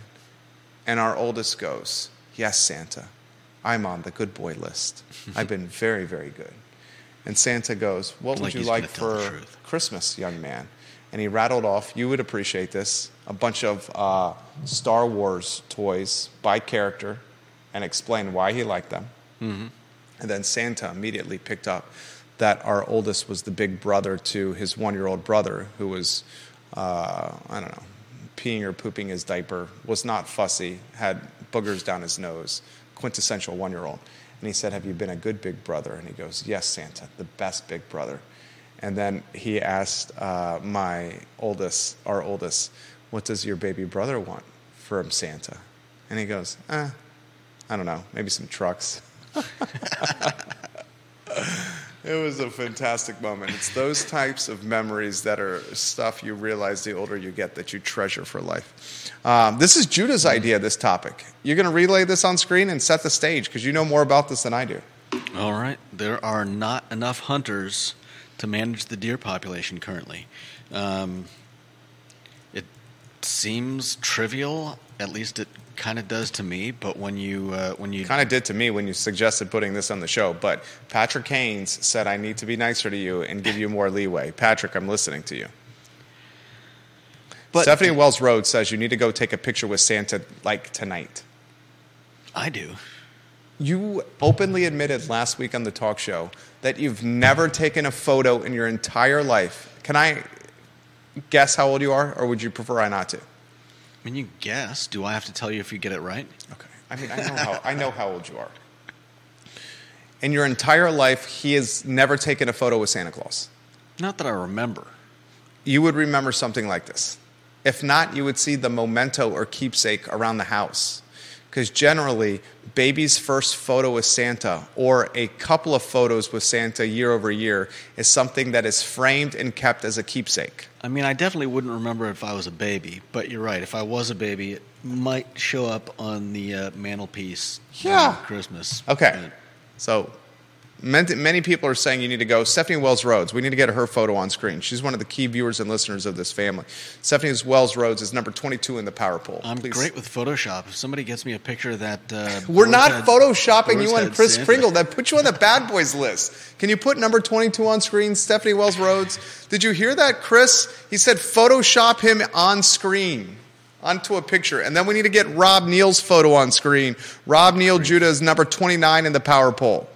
And our oldest goes, Yes, Santa. I'm on the good boy list. [laughs] I've been very, very good. And Santa goes, What would Like you like gonna tell the for. Christmas, young man? And he rattled off, You would appreciate this, a bunch of uh, Star Wars toys by character and explained why he liked them. Mm-hmm. And then Santa immediately picked up that our oldest was the big brother to his one year old brother, who was, uh, I don't know, peeing or pooping his diaper, was not fussy, had boogers down his nose, quintessential one year old. And he said, Have you been a good big brother? And he goes, Yes, Santa, the best big brother. And then he asked uh, my oldest, our oldest, What does your baby brother want from Santa? And he goes, eh, I don't know, maybe some trucks. [laughs] [laughs] It was a fantastic moment. It's those types of memories that are stuff you realize the older you get that you treasure for life. Um, this is Judah's idea, this topic. You're going to relay this on screen and set the stage because you know more about this than I do. All right. There are not enough hunters to manage the deer population currently. Um, it seems trivial, at least it kind of does to me. But when you uh, when you Kind of did to me when you suggested putting this on the show, but Patrick Haynes said, I need to be nicer to you and give you more leeway. Patrick, I'm listening to you. But- Stephanie Wells Rhodes says you need to go take a picture with Santa like tonight. I do. You openly admitted last week on the talk show that you've never taken a photo in your entire life. Can I guess how old you are, or would you prefer I not to? I mean, you guess. Do I have to tell you if you get it right? Okay. I mean, I know how, I know how old you are. In your entire life, he has never taken a photo with Santa Claus. Not that I remember. You would remember something like this. If not, you would see the memento or keepsake around the house. Because generally, baby's first photo with Santa or a couple of photos with Santa year over year is something that is framed and kept as a keepsake. I mean, I definitely wouldn't remember if I was a baby, but you're right. If I was a baby, it might show up on the uh, mantelpiece Yeah. Christmas. Okay. So many, people are saying you need to go. Stephanie Wells Rhodes, we need to get her photo on screen. She's one of the key viewers and listeners of this family. Stephanie Wells Rhodes is number 22 in the power poll. I'm Please. great with Photoshop. If somebody gets me a picture of that, uh, [laughs] We're not photoshopping you on Chris Santa. Kringle. That put you on the bad boys list. Can you put number 22 on screen, Stephanie Wells Rhodes? Did you hear that, Chris? He said Photoshop him on screen onto a picture. And then we need to get Rob Neal's photo on screen. Rob Neal Judah is number 29 in the power poll.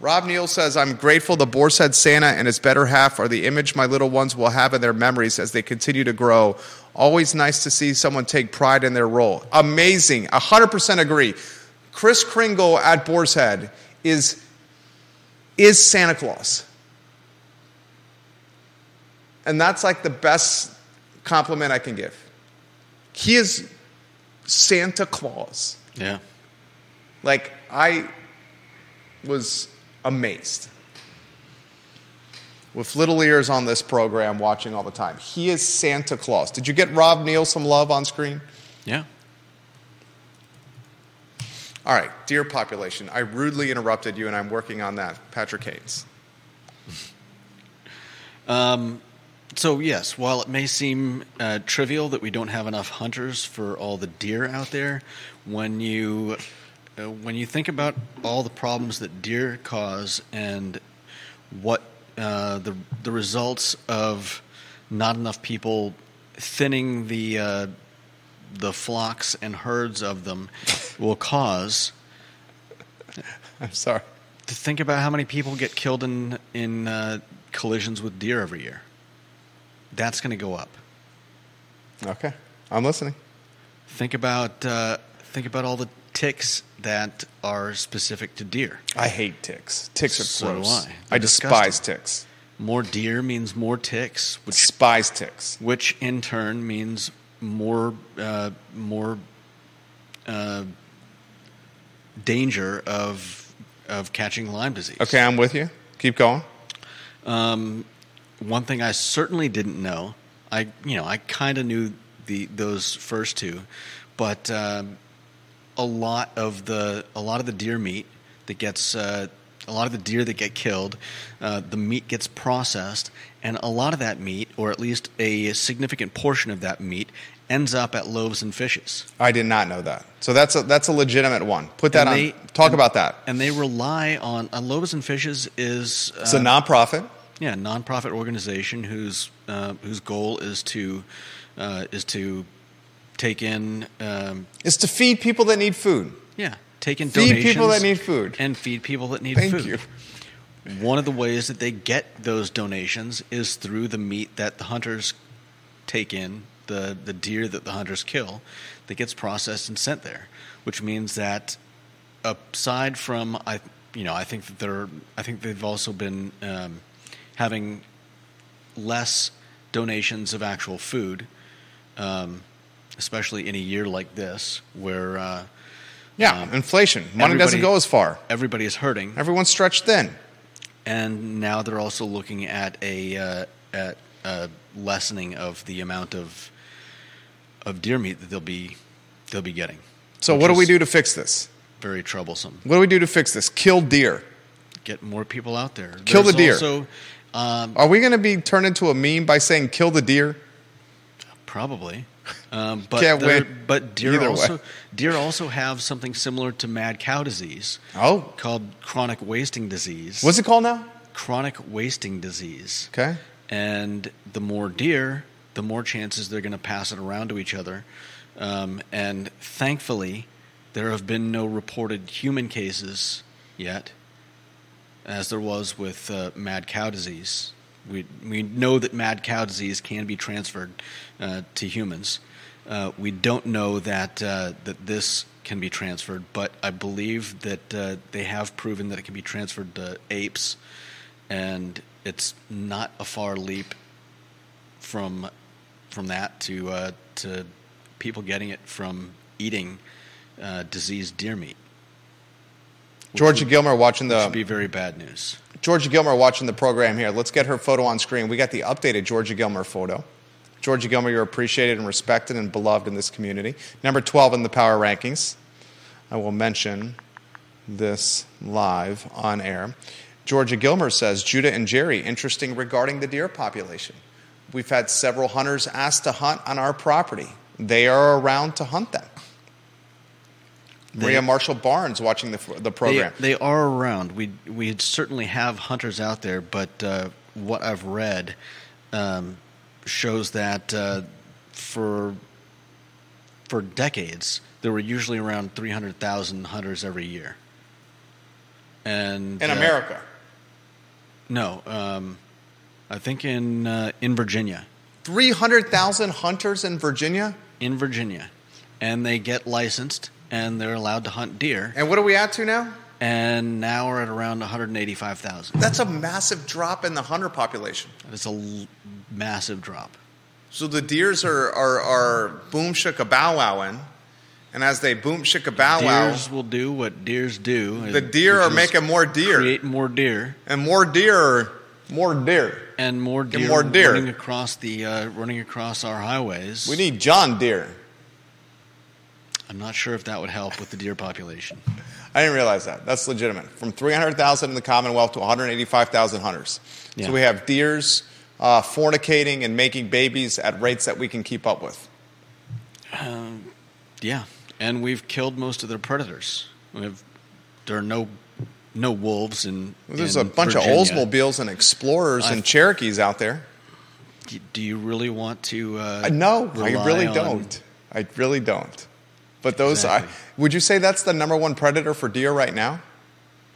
Rob Neal says, I'm grateful the Boar's Head Santa and his better half are the image my little ones will have in their memories as they continue to grow. Always nice to see someone take pride in their role. Amazing. 100% agree. Kris Kringle at Boar's Head is, is Santa Claus. And that's like the best compliment I can give. He is Santa Claus. Yeah. Like, I was amazed with little ears on this program watching all the time. He is Santa Claus. Did you get Rob Neal some love on screen? Yeah. All right, dear population, I rudely interrupted you and I'm working on that. Patrick Haynes. [laughs] Um, so yes, while it may seem uh, trivial that we don't have enough hunters for all the deer out there, when you uh, when you think about all the problems that deer cause and what uh, the the results of not enough people thinning the uh, the flocks and herds of them will cause, [laughs] I'm sorry. to think about how many people get killed in in uh, collisions with deer every year. That's going to go up. Okay, I'm listening. Think about uh, think about all the ticks that are specific to deer. I hate ticks. Ticks are So do gross. I. I despise ticks. More deer means more ticks, which Despise ticks. which in turn means more uh, more uh, danger of of catching Lyme disease. Okay, I'm with you. Keep going. Um, one thing I certainly didn't know, I you know I kind of knew the those first two, but um, a lot of the a lot of the deer meat that gets uh, a lot of the deer that get killed, uh, the meat gets processed, and a lot of that meat, or at least a significant portion of that meat, ends up at loaves and fishes. I did not know that. So that's a, that's a legitimate one. Put that And on. they- Talk and- about that. And they rely on uh, loaves and fishes is uh, It's a nonprofit. Yeah, nonprofit organization whose uh, whose goal is to uh, is to take in um, It's to feed people that need food. yeah take in donations. Feed people that need food. and feed people that need food. Thank food. you. One of the ways that they get those donations is through the meat that the hunters take in, the the deer that the hunters kill, that gets processed and sent there. Which means that aside from I, you know, I think that they're, I think they've also been um, having less donations of actual food, um, especially in a year like this where uh, Yeah, Um, inflation. Money doesn't go as far. everybody is hurting. Everyone's stretched thin. and now they're also looking at a uh, at a lessening of the amount of of deer meat that they'll be they'll be getting. So what do we do to fix this? Very troublesome. What do we do to fix this? Kill deer. Get more people out there. Kill the deer. Also, um, Are we going to be turned into a meme by saying "kill the deer"? probably, um, but Can't win but deer either way. also deer also have something similar to mad cow disease Oh, called chronic wasting disease. what's it called now? chronic wasting disease? Okay. and the more deer, the more chances they're going to pass it around to each other. Um, and thankfully, there have been no reported human cases yet, as there was with uh, mad cow disease. We, we know that mad cow disease can be transferred uh, to humans. Uh, we don't know that uh, that this can be transferred, but I believe that uh, they have proven that it can be transferred to apes, and it's not a far leap from from that to uh, to people getting it from eating uh, diseased deer meat. George would- Gilmer watching which the would be very bad news. Georgia Gilmer watching the program here. Let's get her photo on screen. We got the updated Georgia Gilmer photo. Georgia Gilmer, you're appreciated and respected and beloved in this community. Number 12 in the power rankings. I will mention this live on air. Georgia Gilmer says Judah and Jerry, interesting regarding the deer population. We've had several hunters asked to hunt on our property. They are around to hunt them. Maria Marshall Barnes watching the, the program. They, they are around. We we certainly have hunters out there, but uh, what I've read um, shows that uh, for for decades there were usually around three hundred thousand hunters every year. And in uh, America. no, um, I think in uh, in Virginia, 300,000 hunters in Virginia? in Virginia, and they get licensed and they're allowed to hunt deer. And what are we at to now? And now we're at around one hundred eighty five thousand. That's a massive drop in the hunter population. It's a l- massive drop. So the deers are, are, are boom shaka bow wowing. And as they boom shaka bow wow, Deers will do what deers do. the deer are making more deer. create more deer And more deer are more deer. and more deer, more deer. running across the uh, running across our highways. We need John Deere. I'm not sure if that would help with the deer population. [laughs] I didn't realize that. That's legitimate. From 300,000 in the Commonwealth to 185,000 hunters. Yeah. So we have deers uh, fornicating and making babies at rates that we can keep up with. Yeah, and we've killed most of their predators. We have there are no no wolves in. There's in a bunch Virginia. of Oldsmobiles and Explorers I- and Cherokees out there. Do- you really want to? Uh, Uh, no, I really on- don't. I really don't. But those, Exactly. I, would you say that's the number one predator for deer right now?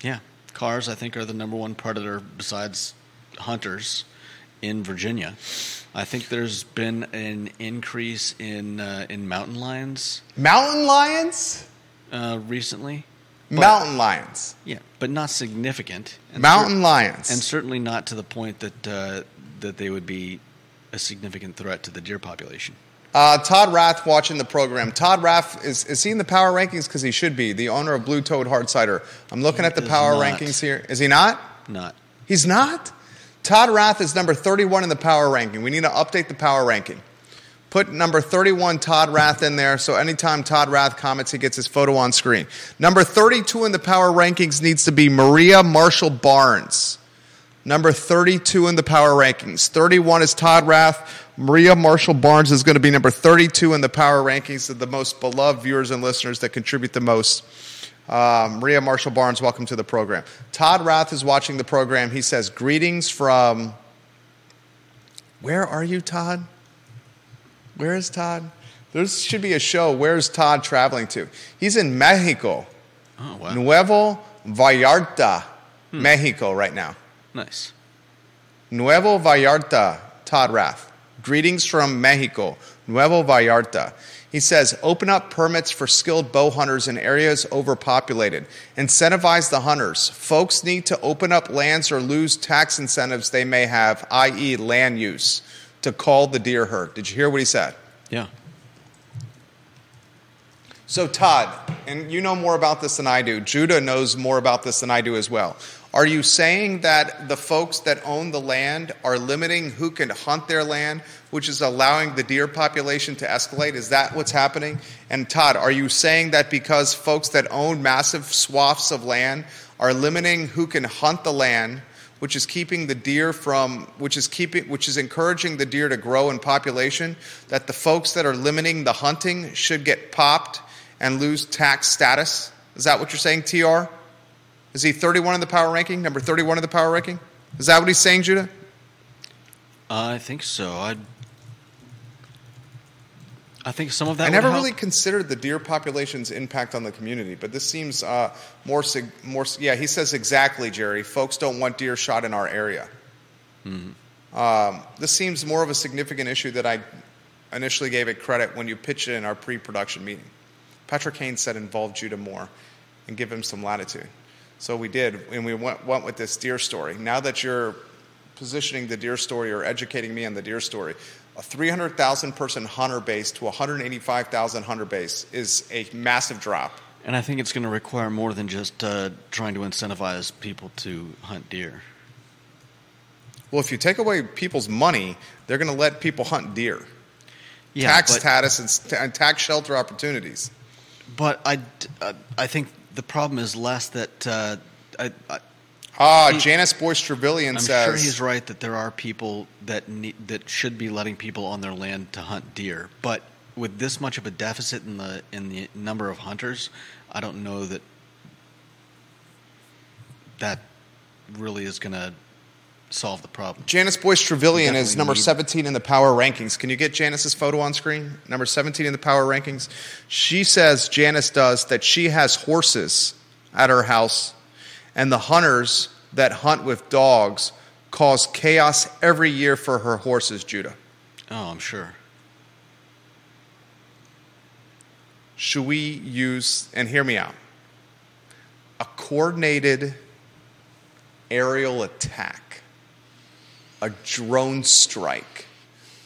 Yeah, cars I think are the number one predator besides hunters in Virginia. I think there's been an increase in uh, in mountain lions Mountain lions? uh, recently. But- Mountain lions. Yeah, but not significant. And Mountain cer- lions. and certainly not to the point that uh, that they would be a significant threat to the deer population. Uh, Todd Rath watching the program. Todd Rath, is, is he in the power rankings? Because he should be, the owner of Blue Toad Hard Cider. I'm looking He at the power not. rankings here. Is he not? Not. He's not? Todd Rath is number 31 in the power ranking. We need to update the power ranking. Put number 31 Todd Rath in there so anytime Todd Rath comments, he gets his photo on screen. Number 32 in the power rankings needs to be Maria Marshall Barnes. Number 32 in the power rankings. 31 is Todd Rath. Maria Marshall Barnes is going to be number 32 in the power rankings of the most beloved viewers and listeners that contribute the most. Um, Maria Marshall Barnes, welcome to the program. Todd Rath is watching the program. He says, Greetings from. Where are you, Todd? Where is Todd? There should be a show. Where's Todd traveling to? He's in Mexico, Oh wow, Nuevo Vallarta, Mexico, right now. nice. Nuevo Vallarta, Todd Rath. Greetings from Mexico, Nuevo Vallarta. He says, open up permits for skilled bow hunters in areas overpopulated. Incentivize the hunters. Folks need to open up lands or lose tax incentives they may have, i.e., land use, to call the deer herd. Did you hear what he said? Yeah. So, Todd, and you know more about this than I do. Judah knows more about this than I do as well. Are you saying that the folks that own the land are limiting who can hunt their land, which is allowing the deer population to escalate? Is that what's happening? And, Todd, are you saying that because folks that own massive swaths of land are limiting who can hunt the land, which is keeping the deer from which is keeping which is encouraging the deer to grow in population that the folks that are limiting the hunting should get popped and lose tax status is that what you're saying tr is he 31 in the power ranking number 31 in the power ranking is that what he's saying judah I think so. I I think some of that. I never really considered the deer population's impact on the community, but this seems uh, more sig- more. Yeah, he says exactly, Jerry. Folks don't want deer shot in our area. Mm-hmm. Um, this seems more of a significant issue that I initially gave it credit when you pitched it in our pre-production meeting. Patrick Haynes said involve Judah more and give him some latitude. So we did, and we went, went with this deer story. Now that you're positioning the deer story or educating me on the deer story, a 300,000 person hunter base to 185,000 hunter base is a massive drop. And I think it's going to require more than just uh, trying to incentivize people to hunt deer. Well, if you take away people's money, they're going to let people hunt deer. Yeah, tax status and, and tax shelter opportunities. but I, uh, I think the problem is less that uh, I, I, Ah, He- Janice Boyce Trevelyan I'm says. sure he's right that there are people that need, that should be letting people on their land to hunt deer, but with this much of a deficit in the in the number of hunters, I don't know that that really is going to solve the problem. Janice Boyce Trevelyan is number need- 17 in the power rankings. Can you get Janice's photo on screen? Number 17 in the power rankings. She says, Janice does, that she has horses at her house, and the hunters that hunt with dogs cause chaos every year for her horses, Judah. Oh, I'm sure. Should we use, and hear me out, a coordinated aerial attack, a drone strike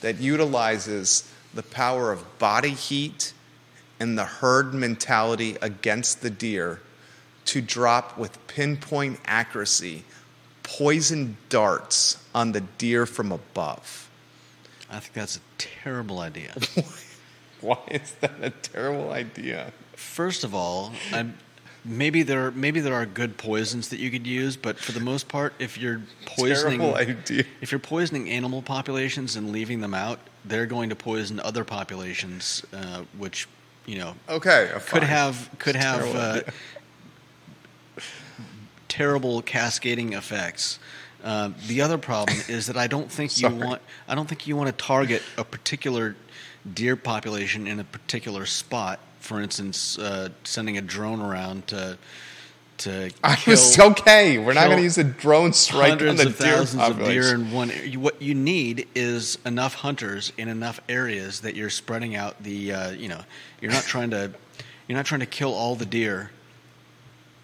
that utilizes the power of body heat and the herd mentality against the deer to drop with pinpoint accuracy poison darts on the deer from above? I think that's a terrible idea. [laughs] Why is that a terrible idea? First of all, I'm, maybe there maybe there are good poisons that you could use, but for the most part, if you're poisoning idea. if you're poisoning animal populations and leaving them out, they're going to poison other populations, uh, which you know Okay, could have could It's have terrible uh, terrible cascading effects. Uh, the other problem is that I don't think [laughs] you want I don't think you want to target a particular deer population in a particular spot. For instance, uh, sending a drone around to to I kill was [laughs] okay. We're not going to use a drone strike on the of deer thousands of deer in one. You, what you need is enough hunters in enough areas that you're spreading out the. Uh, you know, you're not trying to you're not trying to kill all the deer.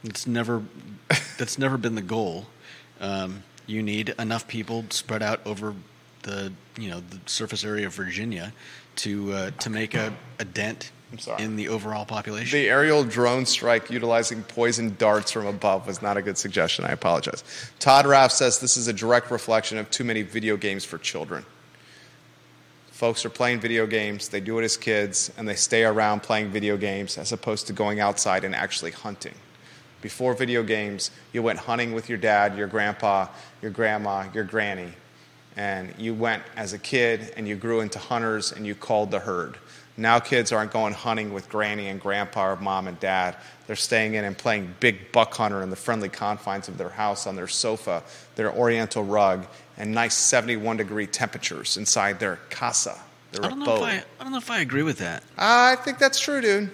It's never that's never been the goal. Um, you need enough people spread out over the you know the surface area of Virginia to uh, to make a, a dent I'm sorry. in the overall population. The aerial drone strike utilizing poison darts from above was not a good suggestion. I apologize. Todd Rath says this is a direct reflection of too many video games for children. Folks are playing video games, they do it as kids, and they stay around playing video games as opposed to going outside and actually hunting. Before video games, you went hunting with your dad, your grandpa, your grandma, your granny, and you went as a kid and you grew into hunters and you called the herd. Now kids aren't going hunting with granny and grandpa or mom and dad. They're staying in and playing big buck hunter in the friendly confines of their house on their sofa, their oriental rug, and nice 71 degree temperatures inside their casa, their I don't know if. I, I don't know if I agree with that. I think that's true, dude.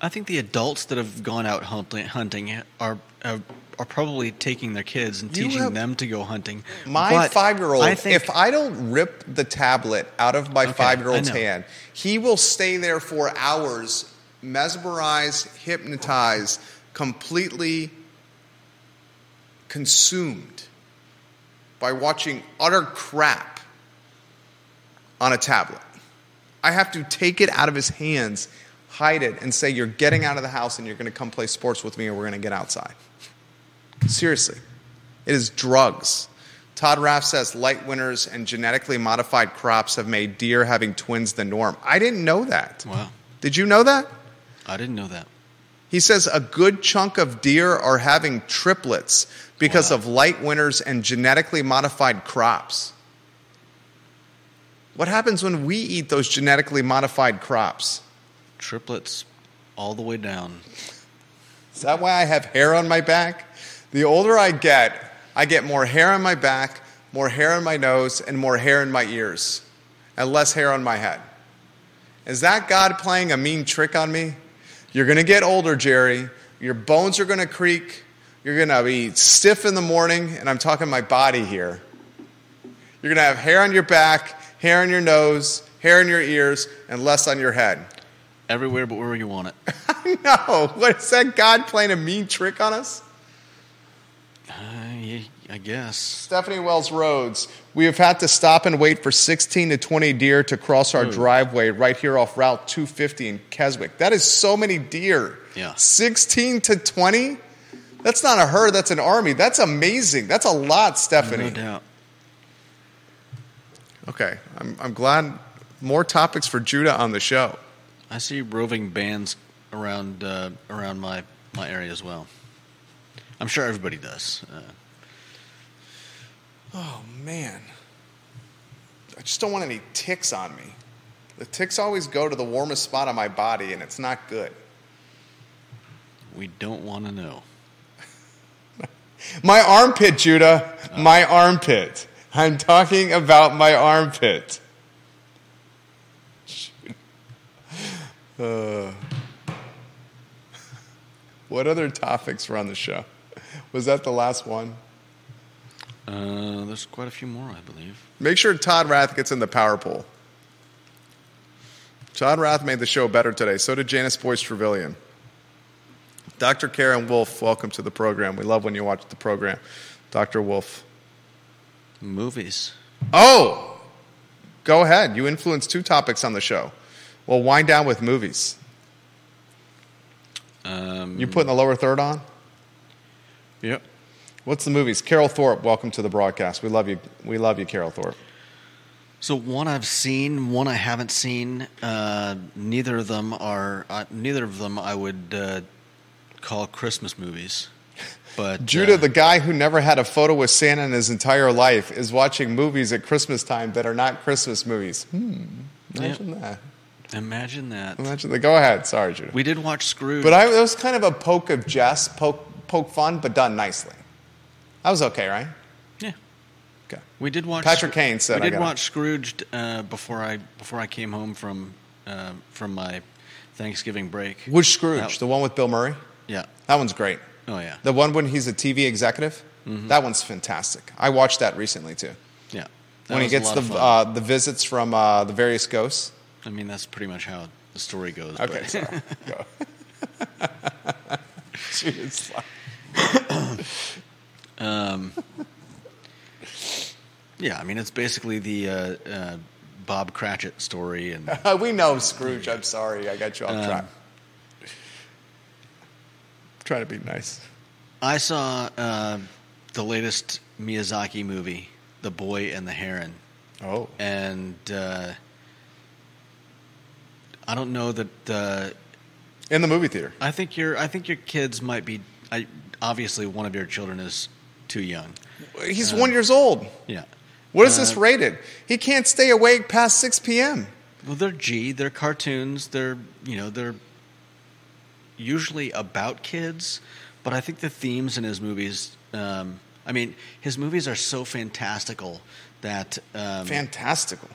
I think the adults that have gone out hunting, hunting are uh, are probably taking their kids and You teaching have- them to go hunting. My five year old, if I don't rip the tablet out of my Okay, five year old's hand, he will stay there for hours, mesmerized, hypnotized, completely consumed by watching utter crap on a tablet. I have to take it out of his hands, hide it, and say, You're getting out of the house and you're going to come play sports with me and we're going to get outside. Seriously. It is drugs. Todd Rath says light winters and genetically modified crops have made deer having twins the norm. I didn't know that. wow, Did you know that? I didn't know that. He says a good chunk of deer are having triplets because Wow. of light winters and genetically modified crops. What happens when we eat those genetically modified crops? Triplets, all the way down. Is that why I have hair on my back? The older I get, I get more hair on my back, more hair on my nose, and more hair in my ears. and less hair on my head. Is that God playing a mean trick on me? You're going to get older, Jerry. Your bones are going to creak. You're going to be stiff in the morning, and I'm talking my body here. You're going to have hair on your back, hair on your nose, hair in your ears, and less on your head. Everywhere but where you want it. [laughs] no, what is that God playing a mean trick on us? Uh, I guess. Stephanie Wells Rhodes, we have had to stop and wait for 16 to 20 deer to cross our driveway right here off Route 250 in Keswick. That is so many deer. Yeah. 16 to 20? That's not a herd, that's an army. That's amazing. That's a lot, Stephanie. No doubt. Okay, I'm, I'm glad more topics for Judah on the show. I see roving bands around uh, around my, my area as well. I'm sure everybody does. Uh, Oh, man. I just don't want any ticks on me. The ticks always go to the warmest spot on my body, and it's not good. we don't want to know. [laughs] My armpit, Judah. My armpit. I'm talking about my armpit. [laughs] Uh, [laughs] what other topics were on the show? Was that the last one? Uh, there's quite a few more, I believe. Make sure Todd Rath gets in the power poll. Todd Rath made the show better today. So did Janice Boyce Trevelyan. Dr. Karen Wolf, welcome to the program. We love when you watch the program. Dr. Wolf. Movies. Oh, go ahead. You influenced two topics on the show. Well, wind down with movies. Um, You putting the lower third on? Yep. What's the movies? Carol Thorpe, welcome to the broadcast. We love you. We love you, Carol Thorpe. So one I've seen, one I haven't seen. Uh, neither of them are. Uh, neither of them I would uh, call Christmas movies. [laughs] But Judah, uh, the guy who never had a photo with Santa in his entire life, is watching movies at Christmas time that are not Christmas movies. Hmm. Imagine that. imagine that. Imagine that. Go ahead. Sorry, Judah. We did watch Scrooge. But I, it was kind of a poke of jest, poke, poke fun, but done nicely. That was okay, right? yeah, Okay. we did watch. Patrick Kane said we did watch Scrooged uh, before I before I came home from uh, from my Thanksgiving break. Which Scrooge? That- the one with Bill Murray? Yeah. That one's great. Oh yeah. The one when he's a TV executive? That one's fantastic. I watched that recently too. Yeah. When he gets the uh, the visits from uh, the various ghosts. I mean, that's pretty much how the story goes. Okay, but- sorry. [laughs] Go. [laughs] [coughs] Um, yeah, I mean, it's basically the uh, uh, Bob Cratchit story, and [laughs] we know Scrooge. I'm sorry. I got you off Um, track. trying to be nice. I saw uh, the latest Miyazaki movie, The Boy and the Heron, Oh. and uh, I don't know that. Uh, In the movie theater. I think your I think your kids might be. I, obviously, one of your children is too young. He's one years old. Yeah. What is this Uh, rated? He can't stay awake past 6 p.m. Well, they're G. They're cartoons. They're you know they're usually about kids, but I think the themes in his movies. Um, I mean, his movies are so fantastical that um, Fantastical.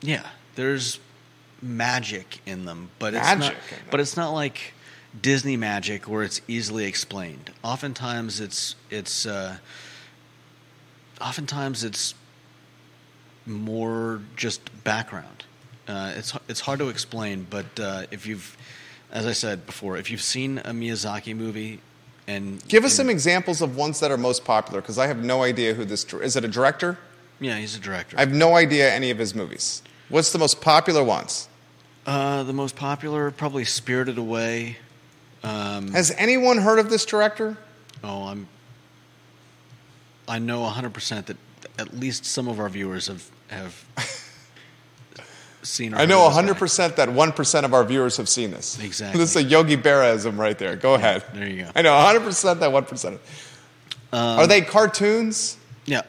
yeah, there's magic in them, but it's Magic not. But it's not like Disney magic where it's easily explained. Oftentimes, it's it's. Uh, oftentimes, it's more just background. Uh, it's it's hard to explain, but uh, if you've, as I said before, if you've seen a Miyazaki movie, and Give us and- some examples of ones that are most popular because I have no idea who this is. It a director? Yeah, he's a director. I have no idea any of his movies. What's the most popular ones? Uh, the most popular, probably Spirited Away. Um, Has anyone heard of this director? oh, I'm. I know 100% that at least some of our viewers have have [laughs] seen. I know heard of this guy. 100% that 1% of our viewers have seen this. Exactly. [laughs] This is a Yogi Berraism right there. Go ahead. there you go. I know 100% that 1%. Um, are they cartoons? Yeah,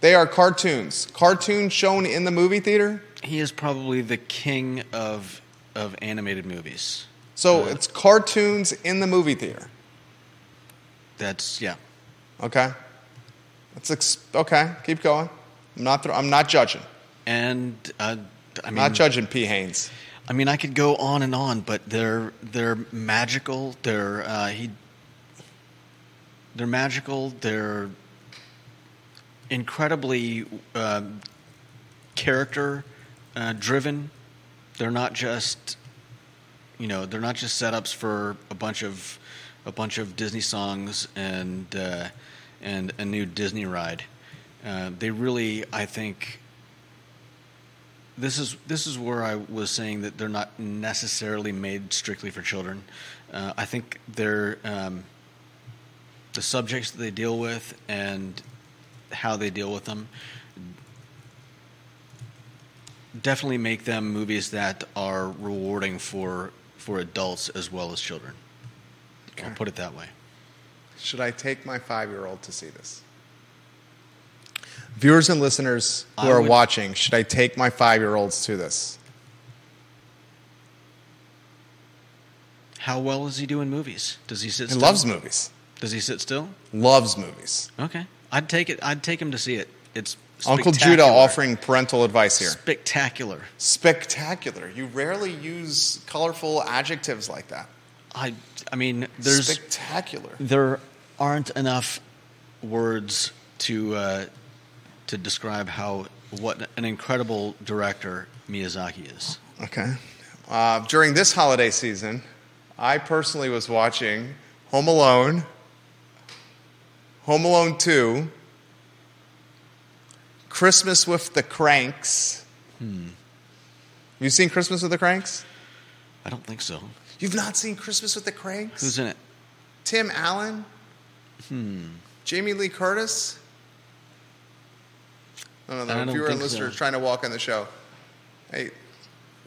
They are cartoons. Cartoons shown in the movie theater? he is probably the king of of animated movies. So it's cartoons in the movie theater. That's yeah. Okay. That's ex- okay. Keep going. I'm not. Th- I'm not judging. and uh, I mean, Not judging P. Haynes. I mean, I could go on and on, but they're they're magical. They're uh, he. They're magical. They're incredibly uh, character uh, driven. They're not just, you know, they're not just setups for a bunch of a bunch of Disney songs and uh, and a new Disney ride. Uh, they really, I think, this is this is where I was saying that they're not necessarily made strictly for children. Uh, I think they're um, the subjects that they deal with and how they deal with them definitely make them movies that are rewarding for for adults as well as children. I'll put it that way. Should I take my five year old to see this? Viewers and listeners who I are would- watching, should I take my five year olds to this? How well is he doing movies? Does he sit? He still? loves movies. Does he sit still? Loves movies. Okay, I'd take it. I'd take him to see it. It's Uncle Judah offering parental advice here. spectacular. Spectacular. You rarely use colorful adjectives like that. I I mean, there's Spectacular. there aren't enough words to uh, to describe how what an incredible director Miyazaki is. Okay. Uh, during this holiday season, I personally was watching Home Alone, Home Alone 2, Christmas with the Cranks. Hmm. You seen Christmas with the Cranks? I don't think so. You've not seen Christmas with the Cranks? Who's in it? Tim Allen? Hmm. Jamie Lee Curtis? I don't know. I The don't viewer and think so. trying to walk on the show. Hey,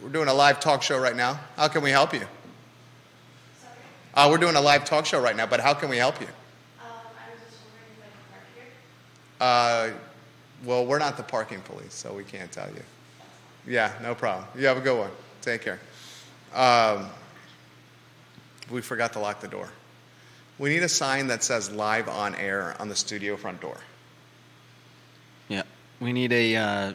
we're doing a live talk show right now. How can we help you? Uh, we're doing a live talk show right now, but how can we help you? Um, I was just wondering if I could park here. Uh, well, we're not the parking police, so we can't tell you. Yeah, no problem. You have a good one. Take care. Um, we forgot to lock the door. We need a sign that says live on air on the studio front door. Yeah, we need a uh,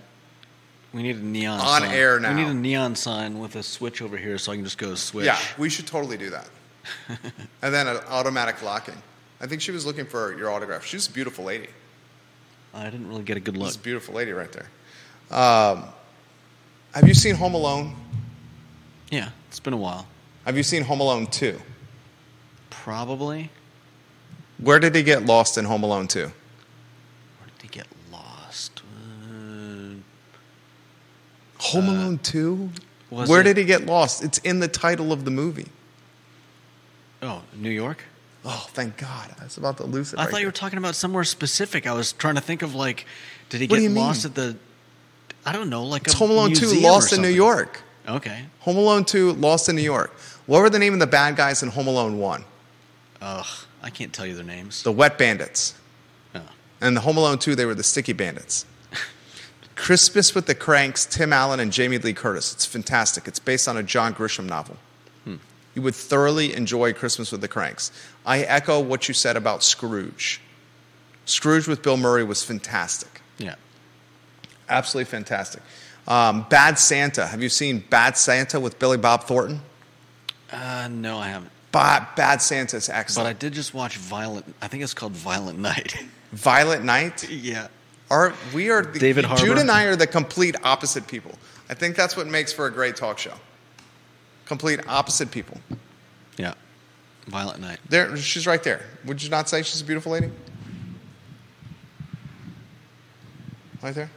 we need a neon On sign. air now. We need a neon sign with a switch over here, so I can just go switch. Yeah, we should totally do that. [laughs] and then an automatic locking. I think she was looking for your autograph. She's a beautiful lady. I didn't really get a good look. She's a beautiful lady right there. Um, have you seen Home Alone? Yeah, it's been a while. Have you seen Home Alone 2? Probably. Where did he get lost in Home Alone 2? Where did he get lost? Uh, Home Alone 2? Where it- did he get lost? It's in the title of the movie. oh, New York. Oh, thank God. I was about to lose it. I right thought you were talking about somewhere specific. I was trying to think of like, did he What get lost mean? at the? I don't know, like It's a Home Alone 2 Lost in New. York. Okay. Home Alone 2 Lost in New York. What were the name of the bad guys in Home Alone 1? Ugh, I can't tell you their names. The Wet Bandits. Oh. And the Home Alone 2, they were the Sticky Bandits. Christmas with the Cranks, Tim Allen and Jamie Lee Curtis. It's fantastic. It's based on a John Grisham novel. You would thoroughly enjoy Christmas with the Cranks. I echo what you said about Scrooge. Scrooge with Bill Murray was fantastic. Yeah. Absolutely fantastic. Um, Bad Santa. Have you seen Bad Santa with Billy Bob Thornton? Uh, no, I haven't. Ba- Bad Santa is But. I did just watch Violent. I think it's called Violent Night. [laughs] Violent Night. yeah. Are we are the, David Harbour? Jude and I are the complete opposite people. I think that's what makes for a great talk show. Complete opposite people. Yeah. Violent Night. There, she's right there. Would you not say she's a beautiful lady? Right there.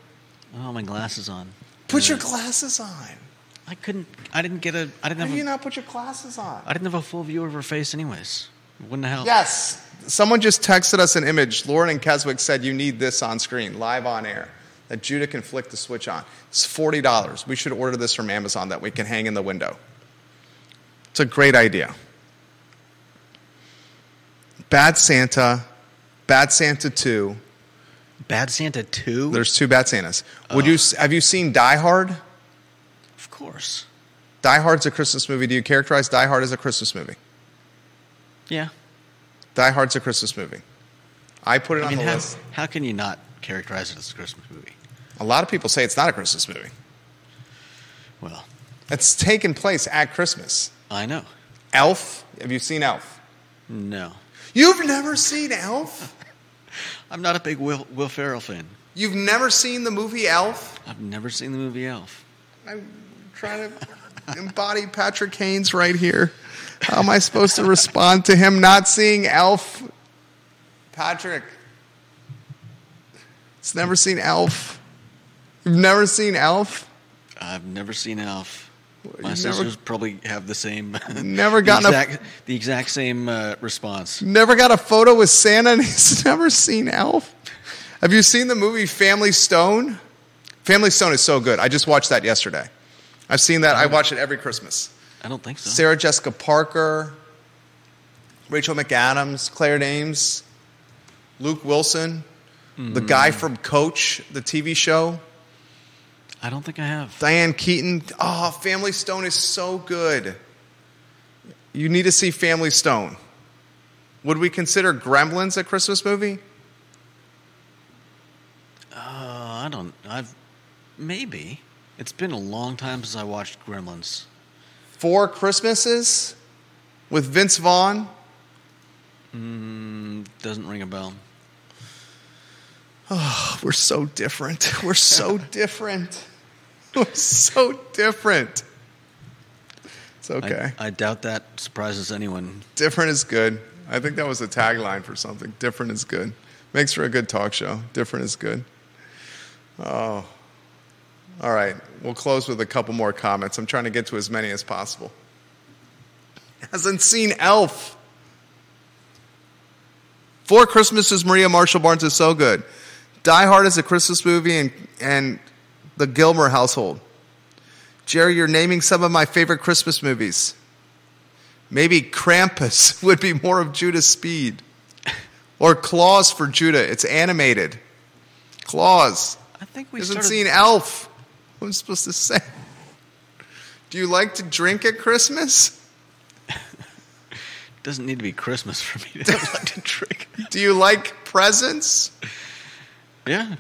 Oh, my glasses on. Put your glasses on. I couldn't. I didn't get a. I didn't How do have. you A, not put your glasses on? I didn't have a full view of her face, anyways. Wouldn't helped. Yes. Someone just texted us an image. Lauren and Keswick said you need this on screen, live on air, that Judah can flick the switch on. It's forty dollars. We should order this from Amazon that we can hang in the window. It's a great idea. Bad Santa, Bad Santa Two. Bad Santa Two. There's two Bad Santas. Would you have you seen Die Hard? of course. Die Hard's a Christmas movie. Do you characterize Die Hard as a Christmas movie? Yeah. Die Hard's a Christmas movie. I put it I on mean, the how, list. how can you not characterize it as a Christmas movie? A lot of people say it's not a Christmas movie. Well, It's taken place at Christmas. I know. Elf. Have you seen Elf? No. You've never seen Elf? [laughs] I'm not a big Will, Will Ferrell fan. You've never seen the movie Elf? I've never seen the movie Elf. I'm trying to embody Patrick Haynes right here. How am I supposed to respond to him not seeing Elf? Patrick, it's never seen Elf. You've never seen Elf? I've never seen Elf. My never- sisters probably have the same. [laughs] Never the gotten a- the exact same uh, response. Never got a photo with Santa and [laughs] he's never seen Elf? Have you seen the movie Family Stone? Family Stone is so good. I just watched that yesterday. I've seen that. I watch it every Christmas. I don't think so. Sarah Jessica Parker, Rachel McAdams, Claire Danes, Luke Wilson, the guy from Coach, the TV show, I don't think I have. Diane Keaton. Oh, Family Stone is so good. You need to see Family Stone. Would we consider Gremlins a Christmas movie? Uh, I don't. I've maybe. It's been a long time since I watched Gremlins. Four Christmases with Vince Vaughn. Mm, doesn't ring a bell. Oh, [sighs] we're so different. [laughs] We're so [laughs] different. [laughs] We're so different. It's I- okay. I, doubt that surprises anyone. different is good. I think that was a tagline for something. Different is good. Makes for a good talk show. Different is good. Oh. All right. We'll close with a couple more comments. I'm trying to get to as many as possible. Hasn't seen Elf. Four Christmases, Maria Marshall Barnes is so good. Die Hard is a Christmas movie and, and the Gilmore household. Jerry, you're naming some of my favorite Christmas movies. Maybe Krampus [laughs] would be more of Judah's speed. Or Klaus for Judah. It's animated. Klaus. I think we haven't started. seen Elf. What am I supposed to say? Do you like to drink at Christmas? [laughs] doesn't need to be Christmas for me to [laughs] like to drink. Do you like presents? Yeah.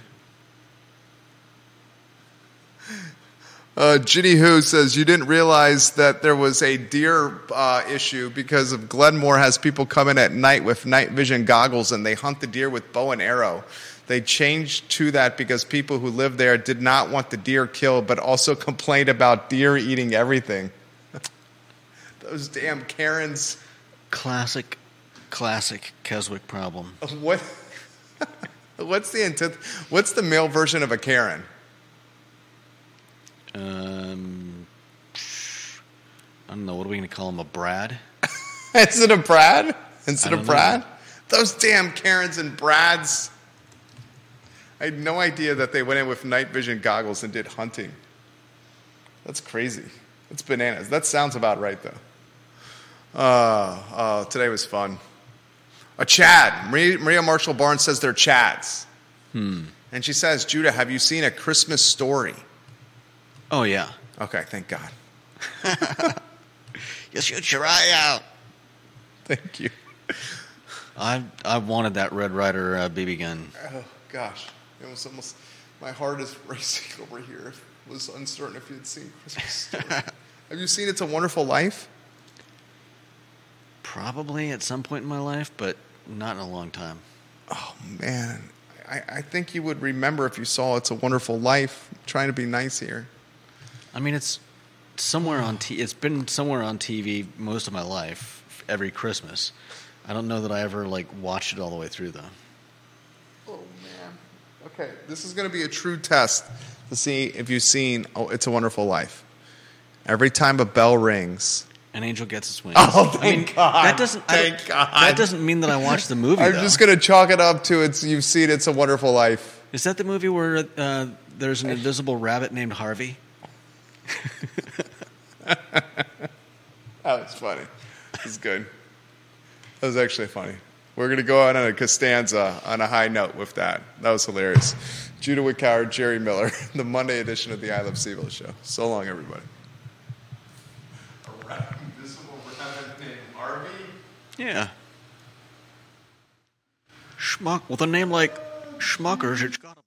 Uh, Ginny Who says you didn't realize that there was a deer uh, issue because of Glenmore has people come in at night with night vision goggles and they hunt the deer with bow and arrow. They changed to that because people who live there did not want the deer killed, but also complained about deer eating everything. [laughs] Those damn Karens. Classic, classic Keswick problem. [laughs] What? [laughs] what's the What's the male version of a Karen? Um, I don't know. What are we going to call him? A Brad? [laughs] Instead of Brad? Instead of don't know. Brad? Those damn Karens and Brads. I had no idea that they went in with night vision goggles and did hunting. That's crazy. That's bananas. That sounds about right, though. Uh, uh, today was fun. A Chad. Maria, Maria Marshall Barnes says they're Chads. Hmm. And she says, Judah, have you seen a Christmas story? Oh yeah. Okay, thank God. [laughs] You shoot your eye out. Thank you. I I wanted that Red Ryder uh, BB gun. Oh gosh, it was almost my heart is [laughs] racing over here. I was uncertain if you'd seen Christmas Story. [laughs] Have you seen It's a Wonderful Life? Probably at some point in my life, but not in a long time. Oh man, I, I think you would remember if you saw It's a Wonderful Life. I'm trying to be nice here. I mean, it's somewhere on t- It's been somewhere on TV most of my life, every Christmas. I don't know that I ever like watched it all the way through though. Oh man. Okay, this is going to be a true test to see if you've seen Oh, It's a Wonderful Life. Every time a bell rings, An angel gets its wings. [laughs] Oh, I mean, thank God. That doesn't. Thank God. That doesn't mean that I watched the movie. I'm though. just going to chalk it up to it's you've seen It's a Wonderful Life. Is that the movie where uh, there's an invisible rabbit named Harvey? [laughs] That was funny. That was good. That was actually funny. We're going to go out on a Costanza on a high note with that. That was hilarious. Judah Wickauer, Jerry Miller, [laughs] the Monday edition of the I Love CVille show. So long, everybody. A invisible rabbit named Harvey? Yeah. Schmuck with a name like Schmuckers, it's gotta be.